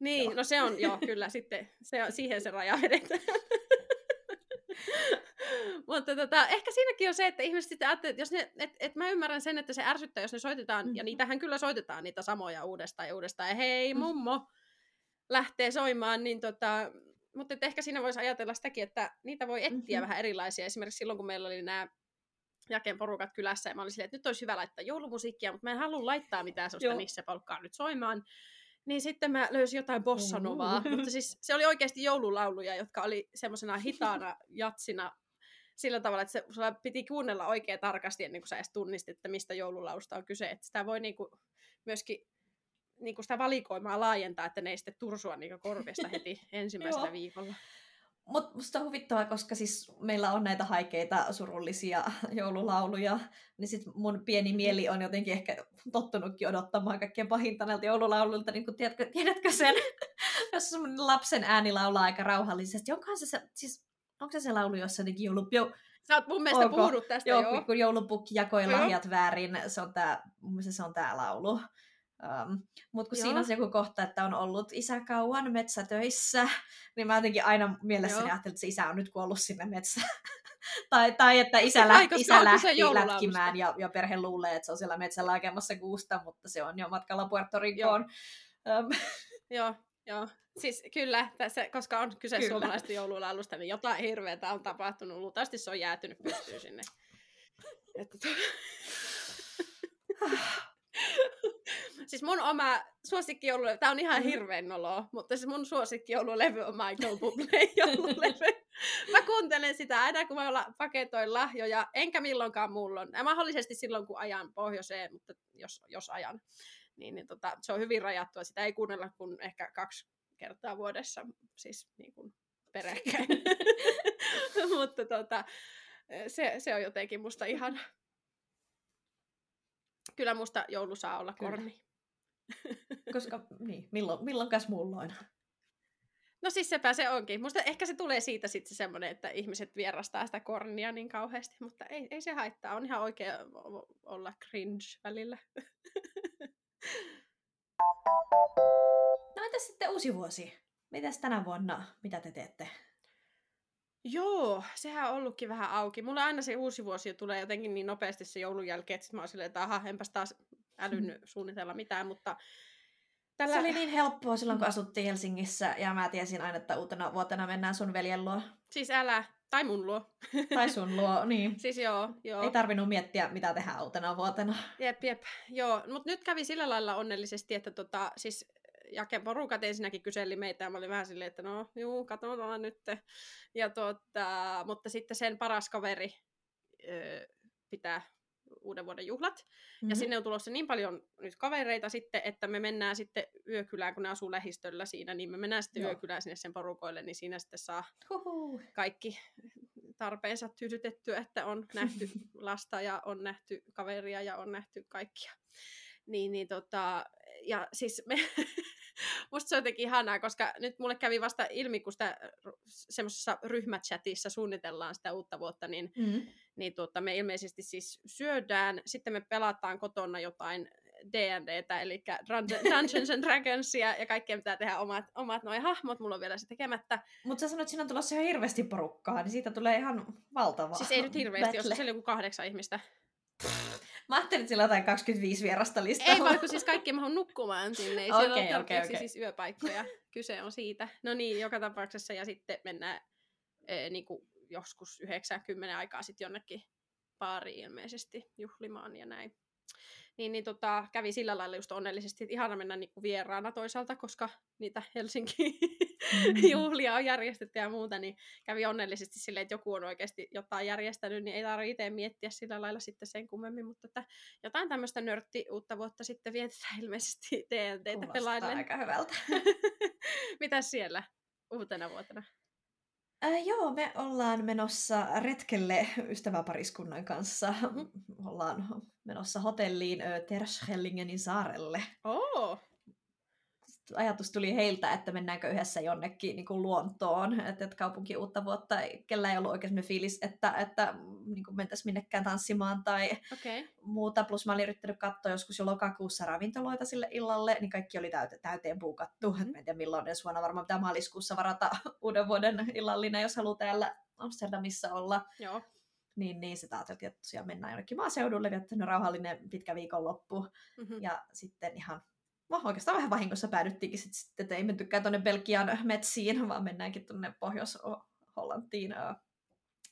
Niin, joo. no se on, joo, kyllä, sitten se, siihen se raja vedetään. [laughs] Mutta tota, ehkä siinäkin on se, että ihmiset sitten että jos ne, et, et mä ymmärrän sen, että se ärsyttää, jos ne soitetaan, mm. ja niitähän kyllä soitetaan niitä samoja uudestaan ja uudestaan, ja hei mm. mummo, lähtee soimaan, niin tota, mutta että ehkä siinä voisi ajatella sitäkin, että niitä voi etsiä mm-hmm. vähän erilaisia. Esimerkiksi silloin, kun meillä oli nämä Jaken porukat kylässä, ja mä olin silleen, että nyt olisi hyvä laittaa joulumusiikkia, mutta mä en halua laittaa mitään sellaista, missä polkkaa nyt soimaan. Niin sitten mä löysin jotain bossanovaa, mm. mutta siis se oli oikeasti joululauluja, jotka oli semmoisena hitaana [laughs] jatsina sillä tavalla, että se, sulla piti kuunnella oikein tarkasti ennen kuin sä edes tunnistit, että mistä joululaulusta on kyse. Että sitä voi niinku myöskin niinku sitä valikoimaa laajentaa, että ne ei sitten tursua niinku korvista [laughs] heti ensimmäisellä viikolla. Mutta musta on huvittavaa, koska siis meillä on näitä haikeita, surullisia joululauluja, niin sit mun pieni mieli on jotenkin ehkä tottunutkin odottamaan kaikkien pahinta näiltä joululauluilta, niin kun tiedätkö, tiedätkö sen, [laughs] jos lapsen ääni laulaa aika rauhallisesti, onkohan se, se siis, onko se se laulu, jossa jotenkin joulu... Jo, Sä oot mun mielestä Onko? puhunut tästä, joo. joo. Kun joulupukki jakoi lahjat väärin, se on tää, mun mielestä se on tää laulu. Um, Mutta kun Joo. siinä on se joku kohta, että on ollut isä kauan metsätöissä, niin mä jotenkin aina mielessäni Joo. ajattelin, että se isä on nyt kuollut sinne metsään. [laughs] tai, tai että isä, lä- isä lähti lätkimään ja, ja perhe luulee, että se on siellä metsällä hakemassa kuusta, mutta se on jo matkalla Puerto Ricoon. Um. Joo, joo. Siis kyllä, tässä, koska on kyse kyllä. suomalaista joululaulusta, niin jotain hirveätä on tapahtunut. Luultavasti se on jäätynyt pystyyn sinne. Että to... [laughs] siis mun oma suosikkijoululevy, tää on ihan mm-hmm. hirveän noloa, mutta siis mun suosikkijoululevy on Michael Bublé [laughs] joululevy. mä kuuntelen sitä aina, kun mä paketoin lahjoja, enkä milloinkaan mulla. Ja mahdollisesti silloin, kun ajan pohjoiseen, mutta jos, jos ajan. Niin, niin tota, se on hyvin rajattua. Sitä ei kuunnella kuin ehkä kaksi kertaa vuodessa, siis niin kuin peräkkäin. [laughs] [laughs] mutta tota, se, se on jotenkin musta ihan Kyllä musta joulu saa olla korni. [laughs] Koska, niin, milloin, milloinkas muulloin? No siis sepä se onkin. Musta ehkä se tulee siitä sitten semmoinen, että ihmiset vierastaa sitä kornia niin kauheasti, mutta ei, ei se haittaa. On ihan oikein olla cringe välillä. Entäs sitten uusi vuosi? Mitäs tänä vuonna, mitä te teette? Joo, sehän on ollutkin vähän auki. Mulla aina se uusi vuosi tulee jotenkin niin nopeasti se joulun jälkeen, että mä oon silleen, että aha, enpäs taas älynnyt [laughs] suunnitella mitään, mutta... Tällä... Se oli niin helppoa silloin, kun asuttiin Helsingissä, ja mä tiesin aina, että uutena vuotena mennään sun veljen luo. Siis älä, tai mun luo. [laughs] tai sun luo, niin. Siis joo, joo. Ei tarvinnut miettiä, mitä tehdään uutena vuotena. Jep, jep, joo. Mutta nyt kävi sillä lailla onnellisesti, että tota, siis Jake porukat ensinnäkin kyseli meitä ja mä olin vähän silleen, että no juu, katsotaan nyt. Ja tota, mutta sitten sen paras kaveri ö, pitää uuden vuoden juhlat. Mm-hmm. Ja sinne on tulossa niin paljon nyt kavereita sitten, että me mennään sitten yökylään, kun ne asuu lähistöllä siinä, niin me mennään sitten Joo. yökylään sinne sen porukoille, niin siinä sitten saa Huhu. kaikki tarpeensa tyydytettyä, että on nähty [laughs] lasta ja on nähty kaveria ja on nähty kaikkia. Niin, niin tota, ja siis me [laughs] musta se on jotenkin ihanaa, koska nyt mulle kävi vasta ilmi, kun sitä semmoisessa ryhmächatissa suunnitellaan sitä uutta vuotta, niin, mm. niin tuota, me ilmeisesti siis syödään, sitten me pelataan kotona jotain D&Dtä, eli [laughs] Dungeons and Dragonsia, ja kaikkea pitää tehdä omat, omat noin hahmot, mulla on vielä se tekemättä. Mutta sä sanoit, että siinä on tulossa ihan hirveästi porukkaa, niin siitä tulee ihan valtava Siis ei nyt hirveästi, jos se oli joku kahdeksan ihmistä. Mä ajattelin, että sillä on jotain 25 vierasta listalla. Ei vaan, kun siis kaikki mahun nukkumaan sinne. Ei okay, siellä okay, okay. siis yöpaikkoja. Kyse on siitä. No niin, joka tapauksessa. Ja sitten mennään e, niin kuin joskus 90 aikaa sitten jonnekin baariin ilmeisesti juhlimaan ja näin niin, niin tota, kävi sillä lailla just onnellisesti, että ihana mennä niinku vieraana toisaalta, koska niitä Helsinki mm. [laughs] juhlia on järjestetty ja muuta, niin kävi onnellisesti silleen, että joku on oikeasti jotain järjestänyt, niin ei tarvitse itse miettiä sillä lailla sitten sen kummemmin, mutta että jotain tämmöistä nörtti uutta vuotta sitten vietetään [laughs] ilmeisesti DLTtä pelaillen. aika hyvältä. [laughs] Mitä siellä uutena vuotena? Äh, joo, me ollaan menossa retkelle ystäväpariskunnan kanssa. Mm-hmm. Ollaan menossa hotelliin Terschellingenin saarelle. Oh ajatus tuli heiltä, että mennäänkö yhdessä jonnekin niin kuin luontoon, että, että kaupunki uutta vuotta, kellä ei ollut oikein fiilis, että, että niin kuin mentäisiin minnekään tanssimaan tai okay. muuta. Plus mä olin yrittänyt katsoa joskus jo lokakuussa ravintoloita sille illalle, niin kaikki oli täyte, täyteen puukattu. Mm-hmm. en tiedä milloin ensi vuonna varmaan pitää maaliskuussa varata [laughs] uuden vuoden illallinen, jos haluaa täällä Amsterdamissa olla. Joo. Niin, niin se ajateltiin, että tosiaan mennään jonnekin maaseudulle, viettänyt rauhallinen pitkä viikonloppu. Mm-hmm. Ja sitten ihan no, oikeastaan vähän vahingossa päädyttiinkin sit, sitten, että ei mentykään tuonne Belgian metsiin, [laughs] vaan mennäänkin tuonne Pohjois-Hollantiin uh,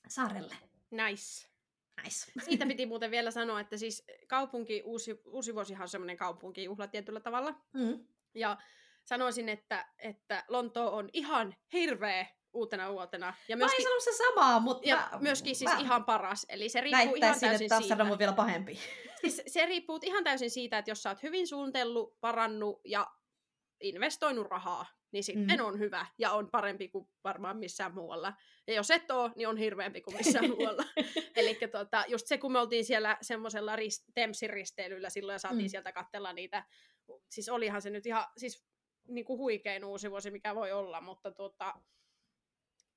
saarelle. Nice. Nice. [laughs] Siitä piti muuten vielä sanoa, että siis kaupunki, uusi, uusi vuosihan on semmoinen kaupunkijuhla tietyllä tavalla. Mm. Ja sanoisin, että, että Lonto on ihan hirveä uutena vuotena. Ja myöskin, mä en se samaa, mutta... Ja mä, myöskin siis mä, ihan paras. Eli se riippuu ihan täysin siitä. että on vielä pahempi. Siis se riippuu ihan täysin siitä, että jos sä oot hyvin suunnitellut, parannut ja investoinut rahaa, niin sitten mm. on hyvä ja on parempi kuin varmaan missään muualla. Ja jos et ole, niin on hirveämpi kuin missään [laughs] muualla. Eli tota, just se, kun me oltiin siellä semmoisella rist- Tempsin risteilyllä silloin ja saatiin mm. sieltä katsella niitä, siis olihan se nyt ihan siis niin kuin huikein uusi vuosi, mikä voi olla, mutta tota,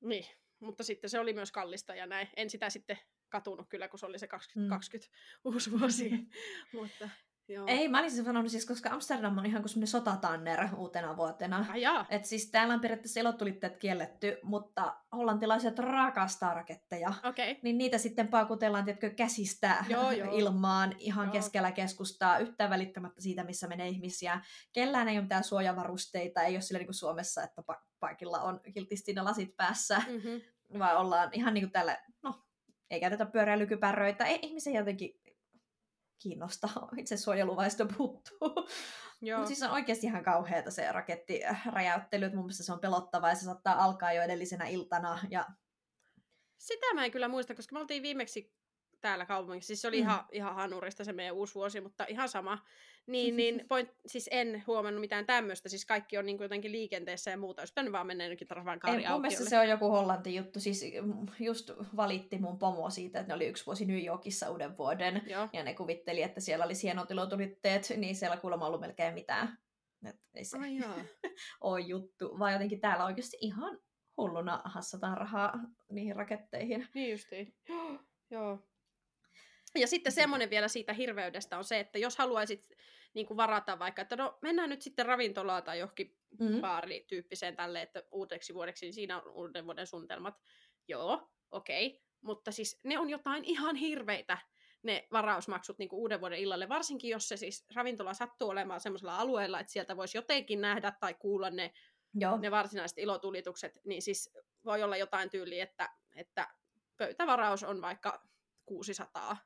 niin, mutta sitten se oli myös kallista ja näin. En sitä sitten katunut kyllä, kun se oli se 2020 mm. uusi vuosi. [laughs] mutta, Joo. Ei, mä olisin sanonut siis, koska Amsterdam on ihan kuin semmoinen sotatanner uutena vuotena. Ah, Et siis täällä on periaatteessa elotulitteet kielletty, mutta hollantilaiset rakastaa raketteja. Okay. Niin niitä sitten paukutellaan tietkö käsistä joo, joo. ilmaan ihan joo. keskellä keskustaa, yhtään välittämättä siitä, missä menee ihmisiä. Kellään ei ole mitään suojavarusteita, ei ole sillä niin kuin Suomessa, että paikilla on kiltisti ne lasit päässä, mm-hmm. vaan ollaan ihan niin kuin täällä, no, ei käytetä pyöräilykypäröitä, ei ihmisiä jotenkin kiinnosta. [laughs] Itse suojeluvaisto puuttuu. Mutta siis on oikeasti ihan kauheata se rakettiräjäyttely. Mun mielestä se on pelottavaa ja se saattaa alkaa jo edellisenä iltana. Ja... Sitä mä en kyllä muista, koska me oltiin viimeksi täällä kaupungissa. Siis se oli mm. ihan, ihan hanurista se meidän uusi vuosi, mutta ihan sama. Niin, [laughs] niin point, siis en huomannut mitään tämmöistä. Siis kaikki on niin kuin jotenkin liikenteessä ja muuta. Olisi pitänyt vaan mennä jonnekin Tarvan kaari Mun mielestä se on joku Hollanti juttu. Siis mm, just valitti mun pomo siitä, että ne oli yksi vuosi New Yorkissa uuden vuoden. Joo. Ja ne kuvitteli, että siellä oli hienot ilotulitteet, niin siellä kuulemma ollut melkein mitään. Et ei se [laughs] ole juttu. Vaan jotenkin täällä oikeasti ihan hulluna hassataan rahaa niihin raketteihin. Niin justiin. Joo. Ja sitten semmoinen vielä siitä hirveydestä on se, että jos haluaisit niin kuin varata vaikka, että no mennään nyt sitten ravintolaan tai johonkin mm-hmm. baarityyppiseen tälle, että uudeksi vuodeksi, niin siinä on uuden vuoden suunnitelmat. Joo, okei. Okay. Mutta siis ne on jotain ihan hirveitä, ne varausmaksut niin kuin uuden vuoden illalle, varsinkin jos se siis ravintola sattuu olemaan semmoisella alueella, että sieltä voisi jotenkin nähdä tai kuulla ne, Joo. ne varsinaiset ilotulitukset, niin siis voi olla jotain tyyliä, että, että pöytävaraus on vaikka 600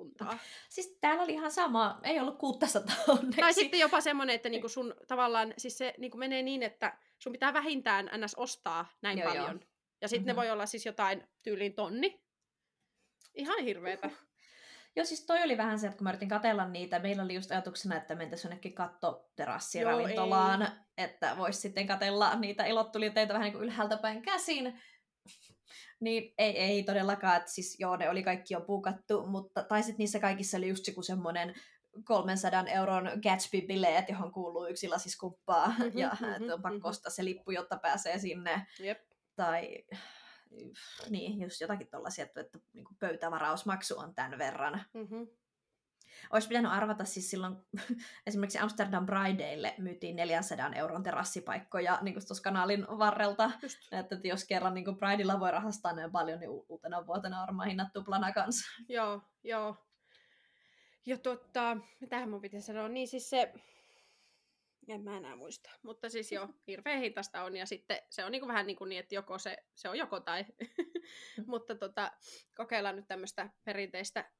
puntaa. Siis täällä oli ihan sama, ei ollut 600 onneksi. Tai sitten jopa semmoinen, että niinku sun tavallaan, siis se niinku menee niin, että sun pitää vähintään ns. ostaa näin joo, paljon. Joo. Ja sitten mm-hmm. ne voi olla siis jotain tyyliin tonni. Ihan hirveetä. Uhuh. Joo, siis toi oli vähän se, että kun mä yritin katella niitä, meillä oli just ajatuksena, että mentäisiin jonnekin kattoterassiravintolaan, että voisi sitten katella niitä ilottulijoita vähän niin kuin ylhäältä päin käsin. Niin ei, ei todellakaan, että siis joo, ne oli kaikki jo puukattu, mutta tai sitten niissä kaikissa oli just joku semmoinen 300 euron Gatsby-bileet, johon kuuluu yksi lasiskumppaa, mm-hmm, ja mm-hmm, että on pakko mm-hmm. ostaa se lippu, jotta pääsee sinne. Yep. Tai niin, just jotakin tuollaisia, että, että niin pöytävarausmaksu on tämän verran. Mm-hmm. Olisi pitänyt arvata siis silloin, [laughs] esimerkiksi Amsterdam Brideille myytiin 400 euron terassipaikkoja niin tuossa kanaalin varrelta. Just. Että jos kerran niin Bridella voi rahastaa näin paljon, niin uutena vuotena varmaan hinnat tuplana kanssa. [laughs] Joo, joo. Ja totta, mitähän mun pitäisi sanoa, niin siis se, en mä enää muista. Mutta siis joo, [laughs] hirveän hintasta on ja sitten se on niinku vähän niin, kuin niin että joko se, se on joko tai. Mutta tota, kokeillaan nyt tämmöistä perinteistä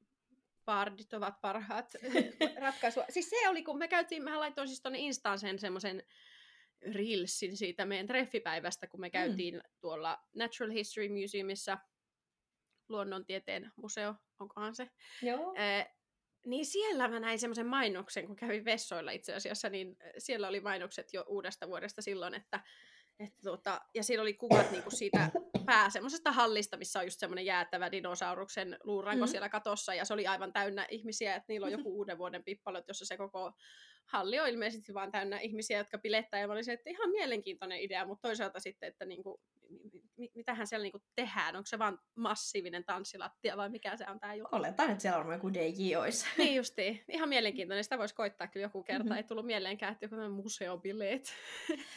bardit ovat parhaat [laughs] ratkaisua. Siis se oli, kun me käytiin, mä laitoin siis tuonne Instaan sen semmoisen reelsin siitä meidän treffipäivästä, kun me mm. käytiin mm. tuolla Natural History Museumissa, luonnontieteen museo, onkohan se? Joo. Eh, niin siellä mä näin semmoisen mainoksen, kun kävin vessoilla itse asiassa, niin siellä oli mainokset jo uudesta vuodesta silloin, että, että tuota, ja siellä oli kuvat niinku siitä pää semmoisesta hallista, missä on just semmoinen jäätävä dinosauruksen luuranko Mm. siellä katossa, ja se oli aivan täynnä ihmisiä, että niillä on joku [laughs] uuden vuoden pippalot, jossa se koko halli on ilmeisesti vaan täynnä ihmisiä, jotka pilettää, ja mä olin se, että ihan mielenkiintoinen idea, mutta toisaalta sitten, että niinku, mitähän siellä niinku tehdään, onko se vaan massiivinen tanssilattia vai mikä se on tämä juttu? Oletan, että siellä varmaan joku DJ olisi. [laughs] Niin justiin, ihan mielenkiintoinen, sitä voisi koittaa kyllä joku kerta, Mhm. ei tullut mieleenkään, että joku tämmöinen museobileet,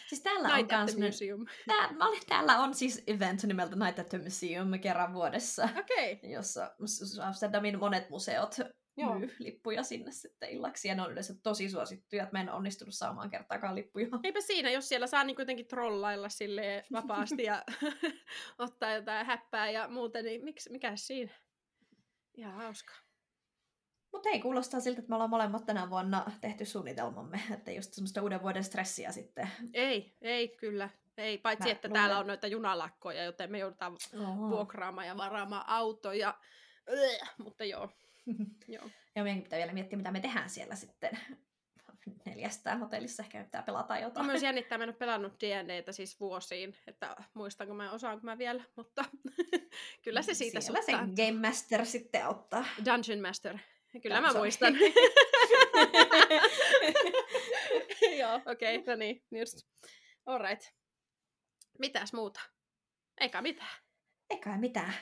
Siis täällä on at kans Museum. Tää, mä olin, täällä on siis event nimeltä Night at the Museum kerran vuodessa, Okei, okay. jossa Amsterdamin monet museot Joo. myy lippuja sinne sitten illaksi. Ja ne on yleensä tosi suosittuja, että mä en onnistunut saamaan kertaakaan lippuja. [laughs] Eipä siinä, jos siellä saa niin kuitenkin trollailla sille vapaasti ja [laughs] ottaa jotain häppää ja muuten, niin miksi, mikä siinä? Ihan hauskaa. Mutta hei, kuulostaa siltä, että me ollaan molemmat tänä vuonna tehty suunnitelmamme, että just semmoista uuden vuoden stressiä sitten. Ei, ei kyllä. Ei, paitsi Mä että luulen- täällä on noita junalakkoja, joten me joudutaan Oho. vuokraamaan ja varaamaan autoja. Öö, mutta joo, joo. Ja meidän pitää vielä miettiä, mitä me tehdään siellä sitten neljästään hotellissa. Ehkä pitää pelata Mä jotain. myös jännittää, mä en ole pelannut D&Dtä siis vuosiin, että muistanko mä, osaanko mä vielä, mutta [laughs] kyllä se siitä Siellä se suttaa. Game Master sitten auttaa. Dungeon Master. Kyllä Ah, mä muistan. [laughs] Joo, okei, okay, no niin, just. Alright. Mitäs muuta? Eikä mitään. Eikä mitään.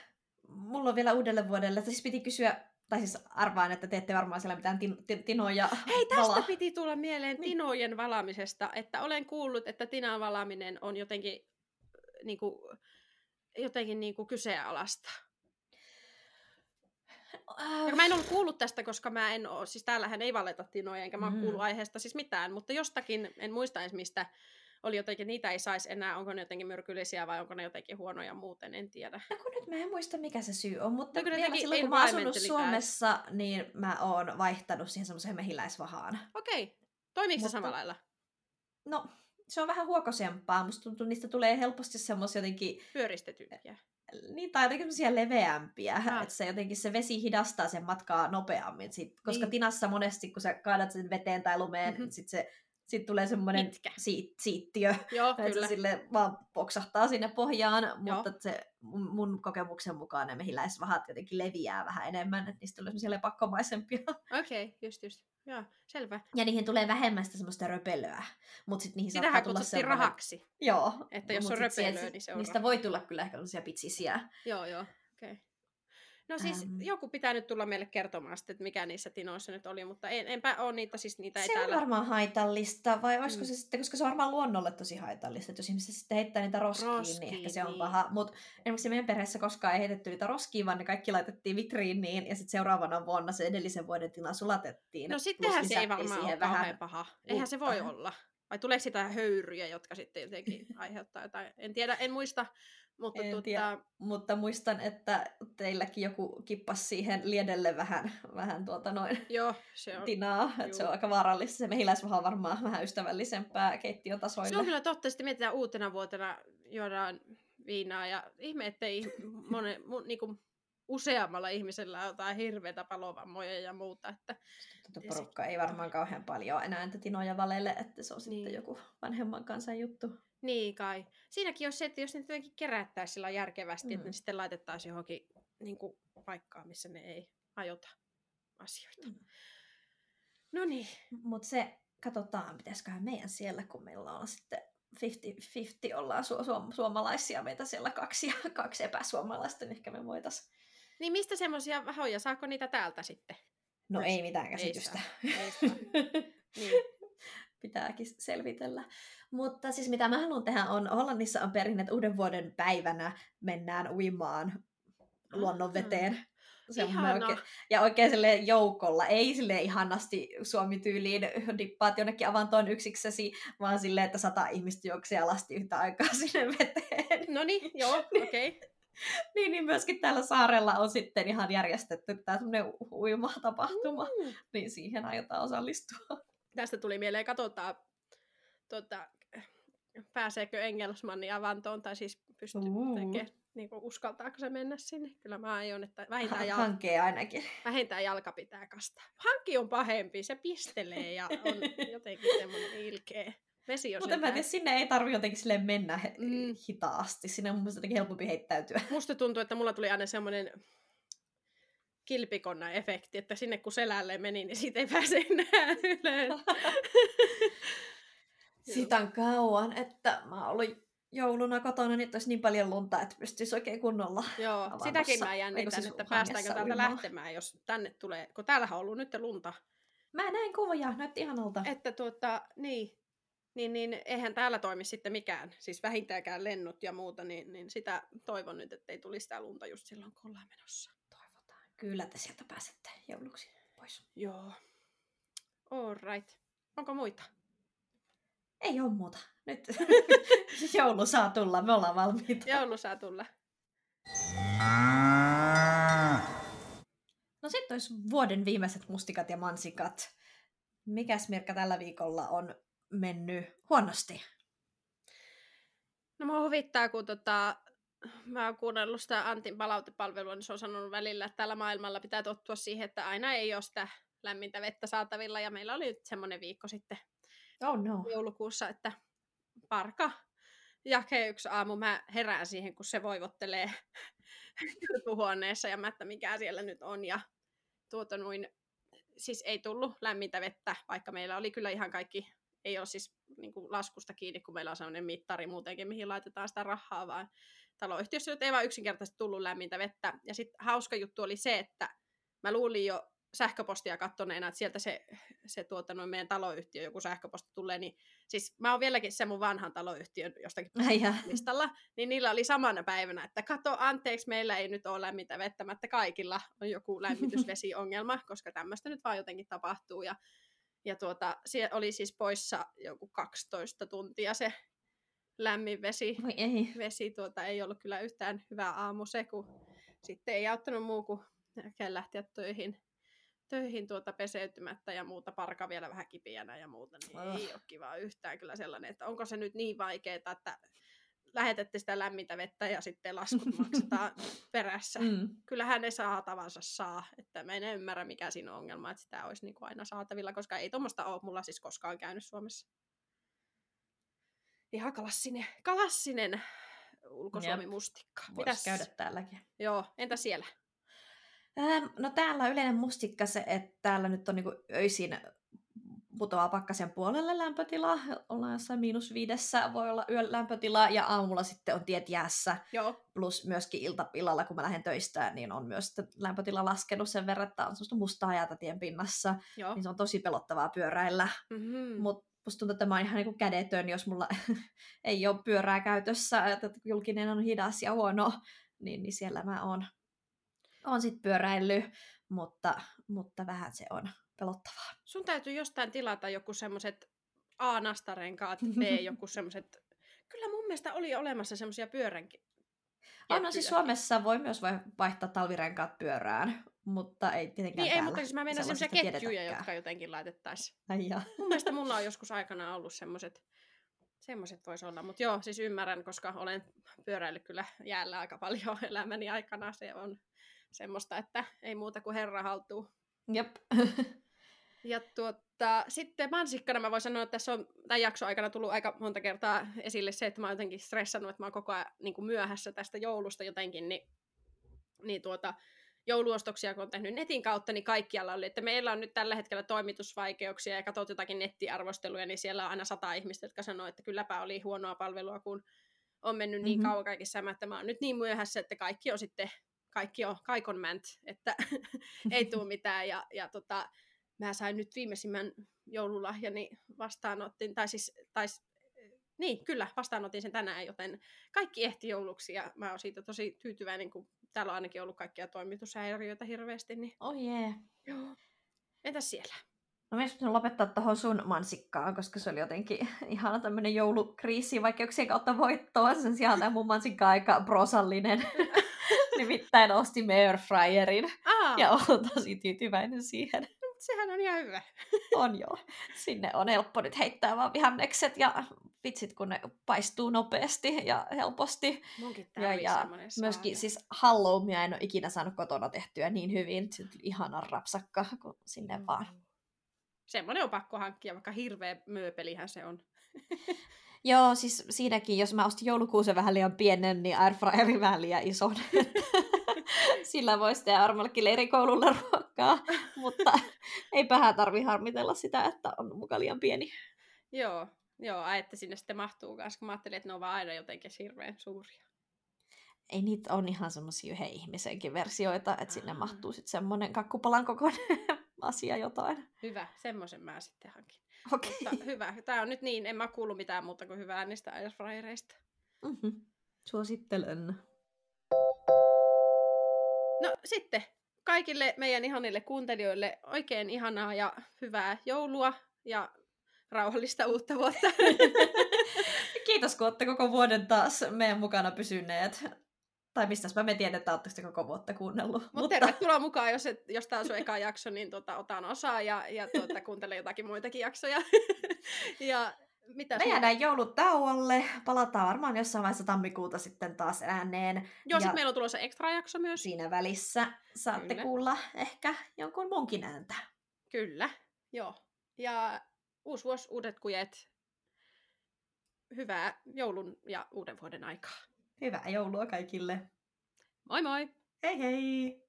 Mulla on vielä uudelle vuodelle, siis piti kysyä, tai siis arvaan, että te ette varmaan siellä mitään tin, tin, tinoja Hei, tästä valaa. piti tulla mieleen Niin. tinojen valaamisesta, että olen kuullut, että tinan valaaminen on jotenkin, niin kuin, jotenkin niin kuin kyseenalaista. Ja kun mä en ollut kuullut tästä, koska mä en ole, siis täällähän ei valeta tinoja, enkä mä oon Mm. kuullut aiheesta siis mitään, mutta jostakin, en muista edes mistä, oli jotenkin, niitä ei saisi enää, onko ne jotenkin myrkyllisiä vai onko ne jotenkin huonoja muuten, en tiedä. No kun nyt mä en muista mikä se syy on, mutta No kyllä vielä silloin kun mä oon asunut. Suomessa, niin mä oon vaihtanut siihen semmoiseen mehiläisvahaan. Okei, toimiiko se Mutta- samalla lailla? No, se on vähän huokosempaa. Musta tuntuu, niistä tulee helposti semmoisia jotenkin, Pyöristetyjä. niin, tai jotenkin semmoisia leveämpiä, Ah. että se jotenkin se vesi hidastaa sen matkaa nopeammin. Sit, koska Niin. tinassa monesti, kun sä kaadat sen veteen tai lumeen, Mhm. mm-hmm. sit se sit tulee semmoinen siit, siittiö, Joo, että kyllä. se sille vaan poksahtaa sinne pohjaan, mutta että se mun, mun kokemuksen mukaan ne mehiläisvahat jotenkin leviää vähän enemmän, että niistä tulee semmoisia lepakkomaisempia. [laughs] Okei, okay, just just. Joo, selvä. Ja niihin tulee vähemmän sitä semmoista röpelöä, mutta sitten niihin Sitähän saattaa tulla semmoinen... rahaksi. Joo. Että jos on röpelöä, niin se on Niistä raha. voi tulla kyllä ehkä sellaisia pitsisiä. Joo, joo. Okei. Okay. No siis Ähm. joku pitää nyt tulla meille kertomaan sitten, että mikä niissä tinoissa nyt oli, mutta en, enpä ole niitä, siis niitä ei Se on täällä... varmaan haitallista, vai olisiko Mm. se sitten, koska se on varmaan luonnolle tosi haitallista, että jos ihmiset sitten heittää niitä roskiin, Roskiin, niin ehkä se on niin. paha. Mutta esimerkiksi meidän perheessä koskaan ei heitetty niitä roskiin, vaan ne kaikki laitettiin vitriiniin, ja sitten seuraavana vuonna se edellisen vuoden tila sulatettiin. No sittenhän se ei varmaan ole kauhean paha. Eihän se voi olla. Vai tuleeko sitä höyryjä, jotka sitten jotenkin [laughs] aiheuttaa jotain? En tiedä, en muista. Mutta En tuota, tiedä. Mutta muistan, että teilläkin joku kippas siihen liedelle vähän, vähän tuota noin joo, se on, tinaa, että se on aika vaarallista. Se mehiläisvaha on varmaan vähän ystävällisempää keittiötasoille. se on kyllä totta. Sitten mietitään uutena vuotena juodaan viinaa ja ihme, ettei monen, mu, niinku, useammalla ihmisellä ole jotain hirveätä palovammoja ja muuta. Että, Tuota porukka ei varmaan kauhean paljon enää tinoja valelle, että se on sitten Niin. joku vanhemman kansan juttu. Niin kai. Siinäkin on se, että jos ne jotenkin kerättäisiin sillä järkevästi, mm. että Mm. ne sitten laitettaisiin johonkin niin kuin, paikkaan, missä ne ei ajota asioita. Mm. No niin. Mutta se, katsotaan, pitäisiköhän meidän siellä, kun meillä on sitten 50-50 ollaan su- su- suomalaisia, meitä siellä kaksi ja [laughs] kaksi epäsuomalaista, niin ehkä me voitaisiin. Niin mistä semmoisia vahoja, saako niitä täältä sitten? No Myös- ei mitään ei käsitystä. saa, ei saa. Niin. [laughs] Pitääkin selvitellä. Mutta siis mitä mä haluan tehdä on, Hollannissa on perinne, että uuden vuoden päivänä mennään uimaan luonnon veteen. Se on oikein, ja oikein sille joukolla, ei sille ihanasti Suomi-tyyliin dippaat jonnekin avantoon yksiksesi, vaan silleen, että sata ihmistä juoksee alasti yhtä aikaa [laughs] sinne veteen. No niin, joo, [laughs] okei. Okay. niin, niin myöskin täällä saarella on sitten ihan järjestetty tämä semmoinen uima-tapahtuma, Mm. niin siihen aiotaan osallistua. Tästä tuli mieleen, katsotaan, tota, pääseekö Engelsmanni avantoon, tai siis pystyy tekemään, niin kuin, uskaltaako se mennä sinne. Kyllä mä aion, että vähintään, jal- ainakin. vähintään jalka pitää kastaa. Hankki on pahempi, se pistelee ja on [laughs] jotenkin semmoinen ilkeä. Vesi on Mutta mä tiedä, sinne ei tarvi jotenkin mennä Mm. hitaasti. Sinne on mun helpompi heittäytyä. Musta tuntuu, että mulla tuli aina semmoinen kilpikonna-efekti, että sinne kun selälle meni, niin siitä ei pääse enää ylös. [laughs] Sitä on kauan, että mä olin jouluna kotona, niin että olisi niin paljon lunta, että pystyisi oikein kunnolla. Joo, Avannossa. sitäkin mä jännitän, siis että päästäänkö täältä uimaan? lähtemään, jos tänne tulee, kun täällähän on ollut nyt lunta. Mä näin kuvia, näytti ihanalta. Että tuota, niin, niin, niin eihän täällä toimi sitten mikään, siis vähintäänkään lennot ja muuta, niin, niin sitä toivon nyt, ettei tulisi sitä lunta just silloin, kun ollaan menossa. Kyllä te sieltä pääsette jouluksi pois. Joo. All right. Onko muita? Ei ole muuta. Nyt [laughs] joulu saa tulla, me ollaan valmiita. Joulu saa tulla. No sitten olisi vuoden viimeiset mustikat ja mansikat. Mikäs Mirka tällä viikolla on mennyt huonosti? No mua huvittaa, kun tota, mä oon kuunnellut sitä Antin palautepalvelua, niin se on sanonut välillä, että tällä maailmalla pitää tottua siihen, että aina ei ole sitä lämmintä vettä saatavilla. Ja meillä oli nyt semmoinen viikko sitten Oh no. joulukuussa, että parka jake yksi aamu mä herään siihen, kun se voivottelee [laughs] huoneessa ja mä, että mikä siellä nyt on. Ja tuota noin, siis ei tullut lämmintä vettä, vaikka meillä oli kyllä ihan kaikki, ei ole siis niin kuin laskusta kiinni, kun meillä on sellainen mittari muutenkin, mihin laitetaan sitä rahaa, vaan taloyhtiössä nyt ei vaan yksinkertaisesti tullut lämmintä vettä. Ja sitten hauska juttu oli se, että mä luulin jo sähköpostia kattoneena, että sieltä se, se tuota, noin meidän taloyhtiö, joku sähköposti tulee, niin siis mä oon vieläkin se mun vanhan taloyhtiön jostakin listalla, niin niillä oli samana päivänä, että kato, anteeksi, meillä ei nyt ole lämmintä vettä, mä, että kaikilla on joku lämmitysvesiongelma, [laughs] koska tämmöistä nyt vaan jotenkin tapahtuu. Ja, ja tuota, siellä oli siis poissa joku 12 tuntia se lämmin vesi. Voi ei. Vesi tuota, ei ollut kyllä yhtään hyvä aamu se, kun sitten ei auttanut muu kuin lähteä töihin, töihin tuota peseytymättä ja muuta, parka vielä vähän kipiänä ja muuta, niin Ah. ei ole kiva yhtään kyllä sellainen, että onko se nyt niin vaikeaa, että lähetätte sitä lämmintä vettä ja sitten laskut [laughs] maksetaan perässä. Mm. Kyllähän ne saatavansa saa, että mä en ymmärrä mikä siinä on ongelma, että sitä olisi niin kuin aina saatavilla, koska ei tuommoista ole mulla siis koskaan käynyt Suomessa. Ihan klassinen, klassinen ulkosuomi mustikka. Voisi käydä täälläkin. Joo, entä siellä? Ähm, no täällä on yleinen mustikka se, että täällä nyt on niinku öisin putoaa pakkasen puolelle lämpötila. Ollaan jossain miinus viidessä, voi olla yön lämpötila, ja aamulla sitten on tiet jäässä. Joo, Plus myöskin iltapillalla, kun mä lähden töistä, niin on myös lämpötila laskenut sen verran, että on semmoista mustaa jäätä tien pinnassa. joo. Niin se on tosi pelottavaa pyöräillä. Mm-hmm. Mutta musta tuntuu, että mä oon ihan niinku kädetön, jos mulla [laughs] ei ole pyörää käytössä, että julkinen on hidas ja huono, niin, niin siellä mä oon, oon sit pyöräillyt, mutta, mutta vähän se on pelottavaa. Sun täytyy jostain tilata joku semmoset A-nastarenkaat, B [laughs] joku semmoset... Kyllä mun mielestä oli olemassa semmosia pyöränkin. On, no siis Suomessa voi myös vai- vaihtaa talvirenkaat pyörään, mutta ei tietenkään Niin ei, mutta siis mä menen semmoisia ketjuja, tiedetäkään. jotka jotenkin laitettaisiin. Mun mielestä [laughs] mulla on joskus aikana ollut semmoset, semmoset voisi olla. Mutta joo, siis ymmärrän, koska olen pyöräillyt kyllä jäällä aika paljon [laughs] elämäni aikana. Se on semmoista, että ei muuta kuin herra haltuu. Jep. [laughs] Ja tuota, sitten mansikkana mä voin sanoa, että tässä on tämän jakson aikana tullut aika monta kertaa esille se, että mä oon jotenkin stressannut, että mä oon koko ajan niin kuin myöhässä tästä joulusta jotenkin, niin, niin tuota, jouluostoksia, kun on tehnyt netin kautta, niin kaikkialla oli, että meillä on nyt tällä hetkellä toimitusvaikeuksia ja katsot jotakin nettiarvosteluja, niin siellä on aina sata ihmistä, jotka sanoo, että kylläpä oli huonoa palvelua, kun on mennyt niin Mhm. kauan kaikissa, että mä oon nyt niin myöhässä, että kaikki on sitten, kaikki on kaikon mänt, että [laughs] ei tule mitään ja, ja tota, mä sain nyt viimeisimmän joululahjani vastaanotin, tai siis, tai, niin, kyllä, vastaanotin sen tänään, joten kaikki ehti jouluksi ja mä oon siitä tosi tyytyväinen, kun täällä on ainakin ollut kaikkia toimitushäiriöitä hirveästi, niin Oh yeah. joo. Entäs siellä? No mä pitänyt lopettaa tuohon sun mansikkaan, koska se oli jotenkin [laughs] ihana tämmöinen joulukriisi vaikeuksien kautta voittoa. Sen sijaan tämä mun mansikka aika prosallinen. [laughs] Nimittäin ostin airfryerin Aa, ja olen tosi tyytyväinen siihen. Sehän on ihan hyvä. On joo. Sinne on helppo nyt heittää vaan vihannekset ja vitsit, kun ne paistuu nopeasti ja helposti. Munkin Ja, ja myöskin siis halloumia en ole ikinä saanut kotona tehtyä niin hyvin. Se tuli ihana rapsakka, kun sinne vaan. Semmoinen on pakko hankkia, vaikka hirveä mööpelihän se on. [laughs] Joo, siis siinäkin, jos mä ostin joulukuusen vähän liian pienen, niin airfryerin vähän liian ison. Sillä voisi tehdä Armallekin leirikoululla ruokaa, mutta ei vähän tarvi harmitella sitä, että on muka liian pieni. Joo, joo, että sinne sitten mahtuu kanssa, kun mä ajattelin, että ne on vaan aina jotenkin hirveän suuria. Ei niitä on ihan semmoisia yhden ihmisenkin versioita, että sinne mahtuu sitten semmoinen kakkupalan kokoinen [laughs] asia jotain. Hyvä, semmoisen mä sitten hankin. Okei. Mutta hyvä. Tämä on nyt niin, en mä kuullut mitään muuta kuin hyvää niistä airfryereista. Mm-hmm. Suosittelen. No sitten kaikille meidän ihanille kuuntelijoille oikein ihanaa ja hyvää joulua ja rauhallista uutta vuotta. [laughs] Kiitos, kun olette koko vuoden taas meidän mukana pysyneet. Tai mistä mä me tiedän, että olette koko vuotta kuunnellut. Mut mutta tervetuloa mukaan, jos, et, jos tämä on sun eka jakso, niin tota, otan osaa ja, ja tuota, kuuntele jotakin muitakin jaksoja. [laughs] ja mitä Me jäädään joulut tauolle. Palataan varmaan jossain vaiheessa tammikuuta sitten taas ääneen. Joo, ja sitten meillä on tulossa extra jakso myös. Siinä välissä saatte Kyllä. kuulla ehkä jonkun munkin ääntä. Kyllä, joo. Ja uusi vuosi, uudet kujet. Hyvää joulun ja uuden vuoden aikaa. Hyvää joulua kaikille. Moi moi! Hei hei!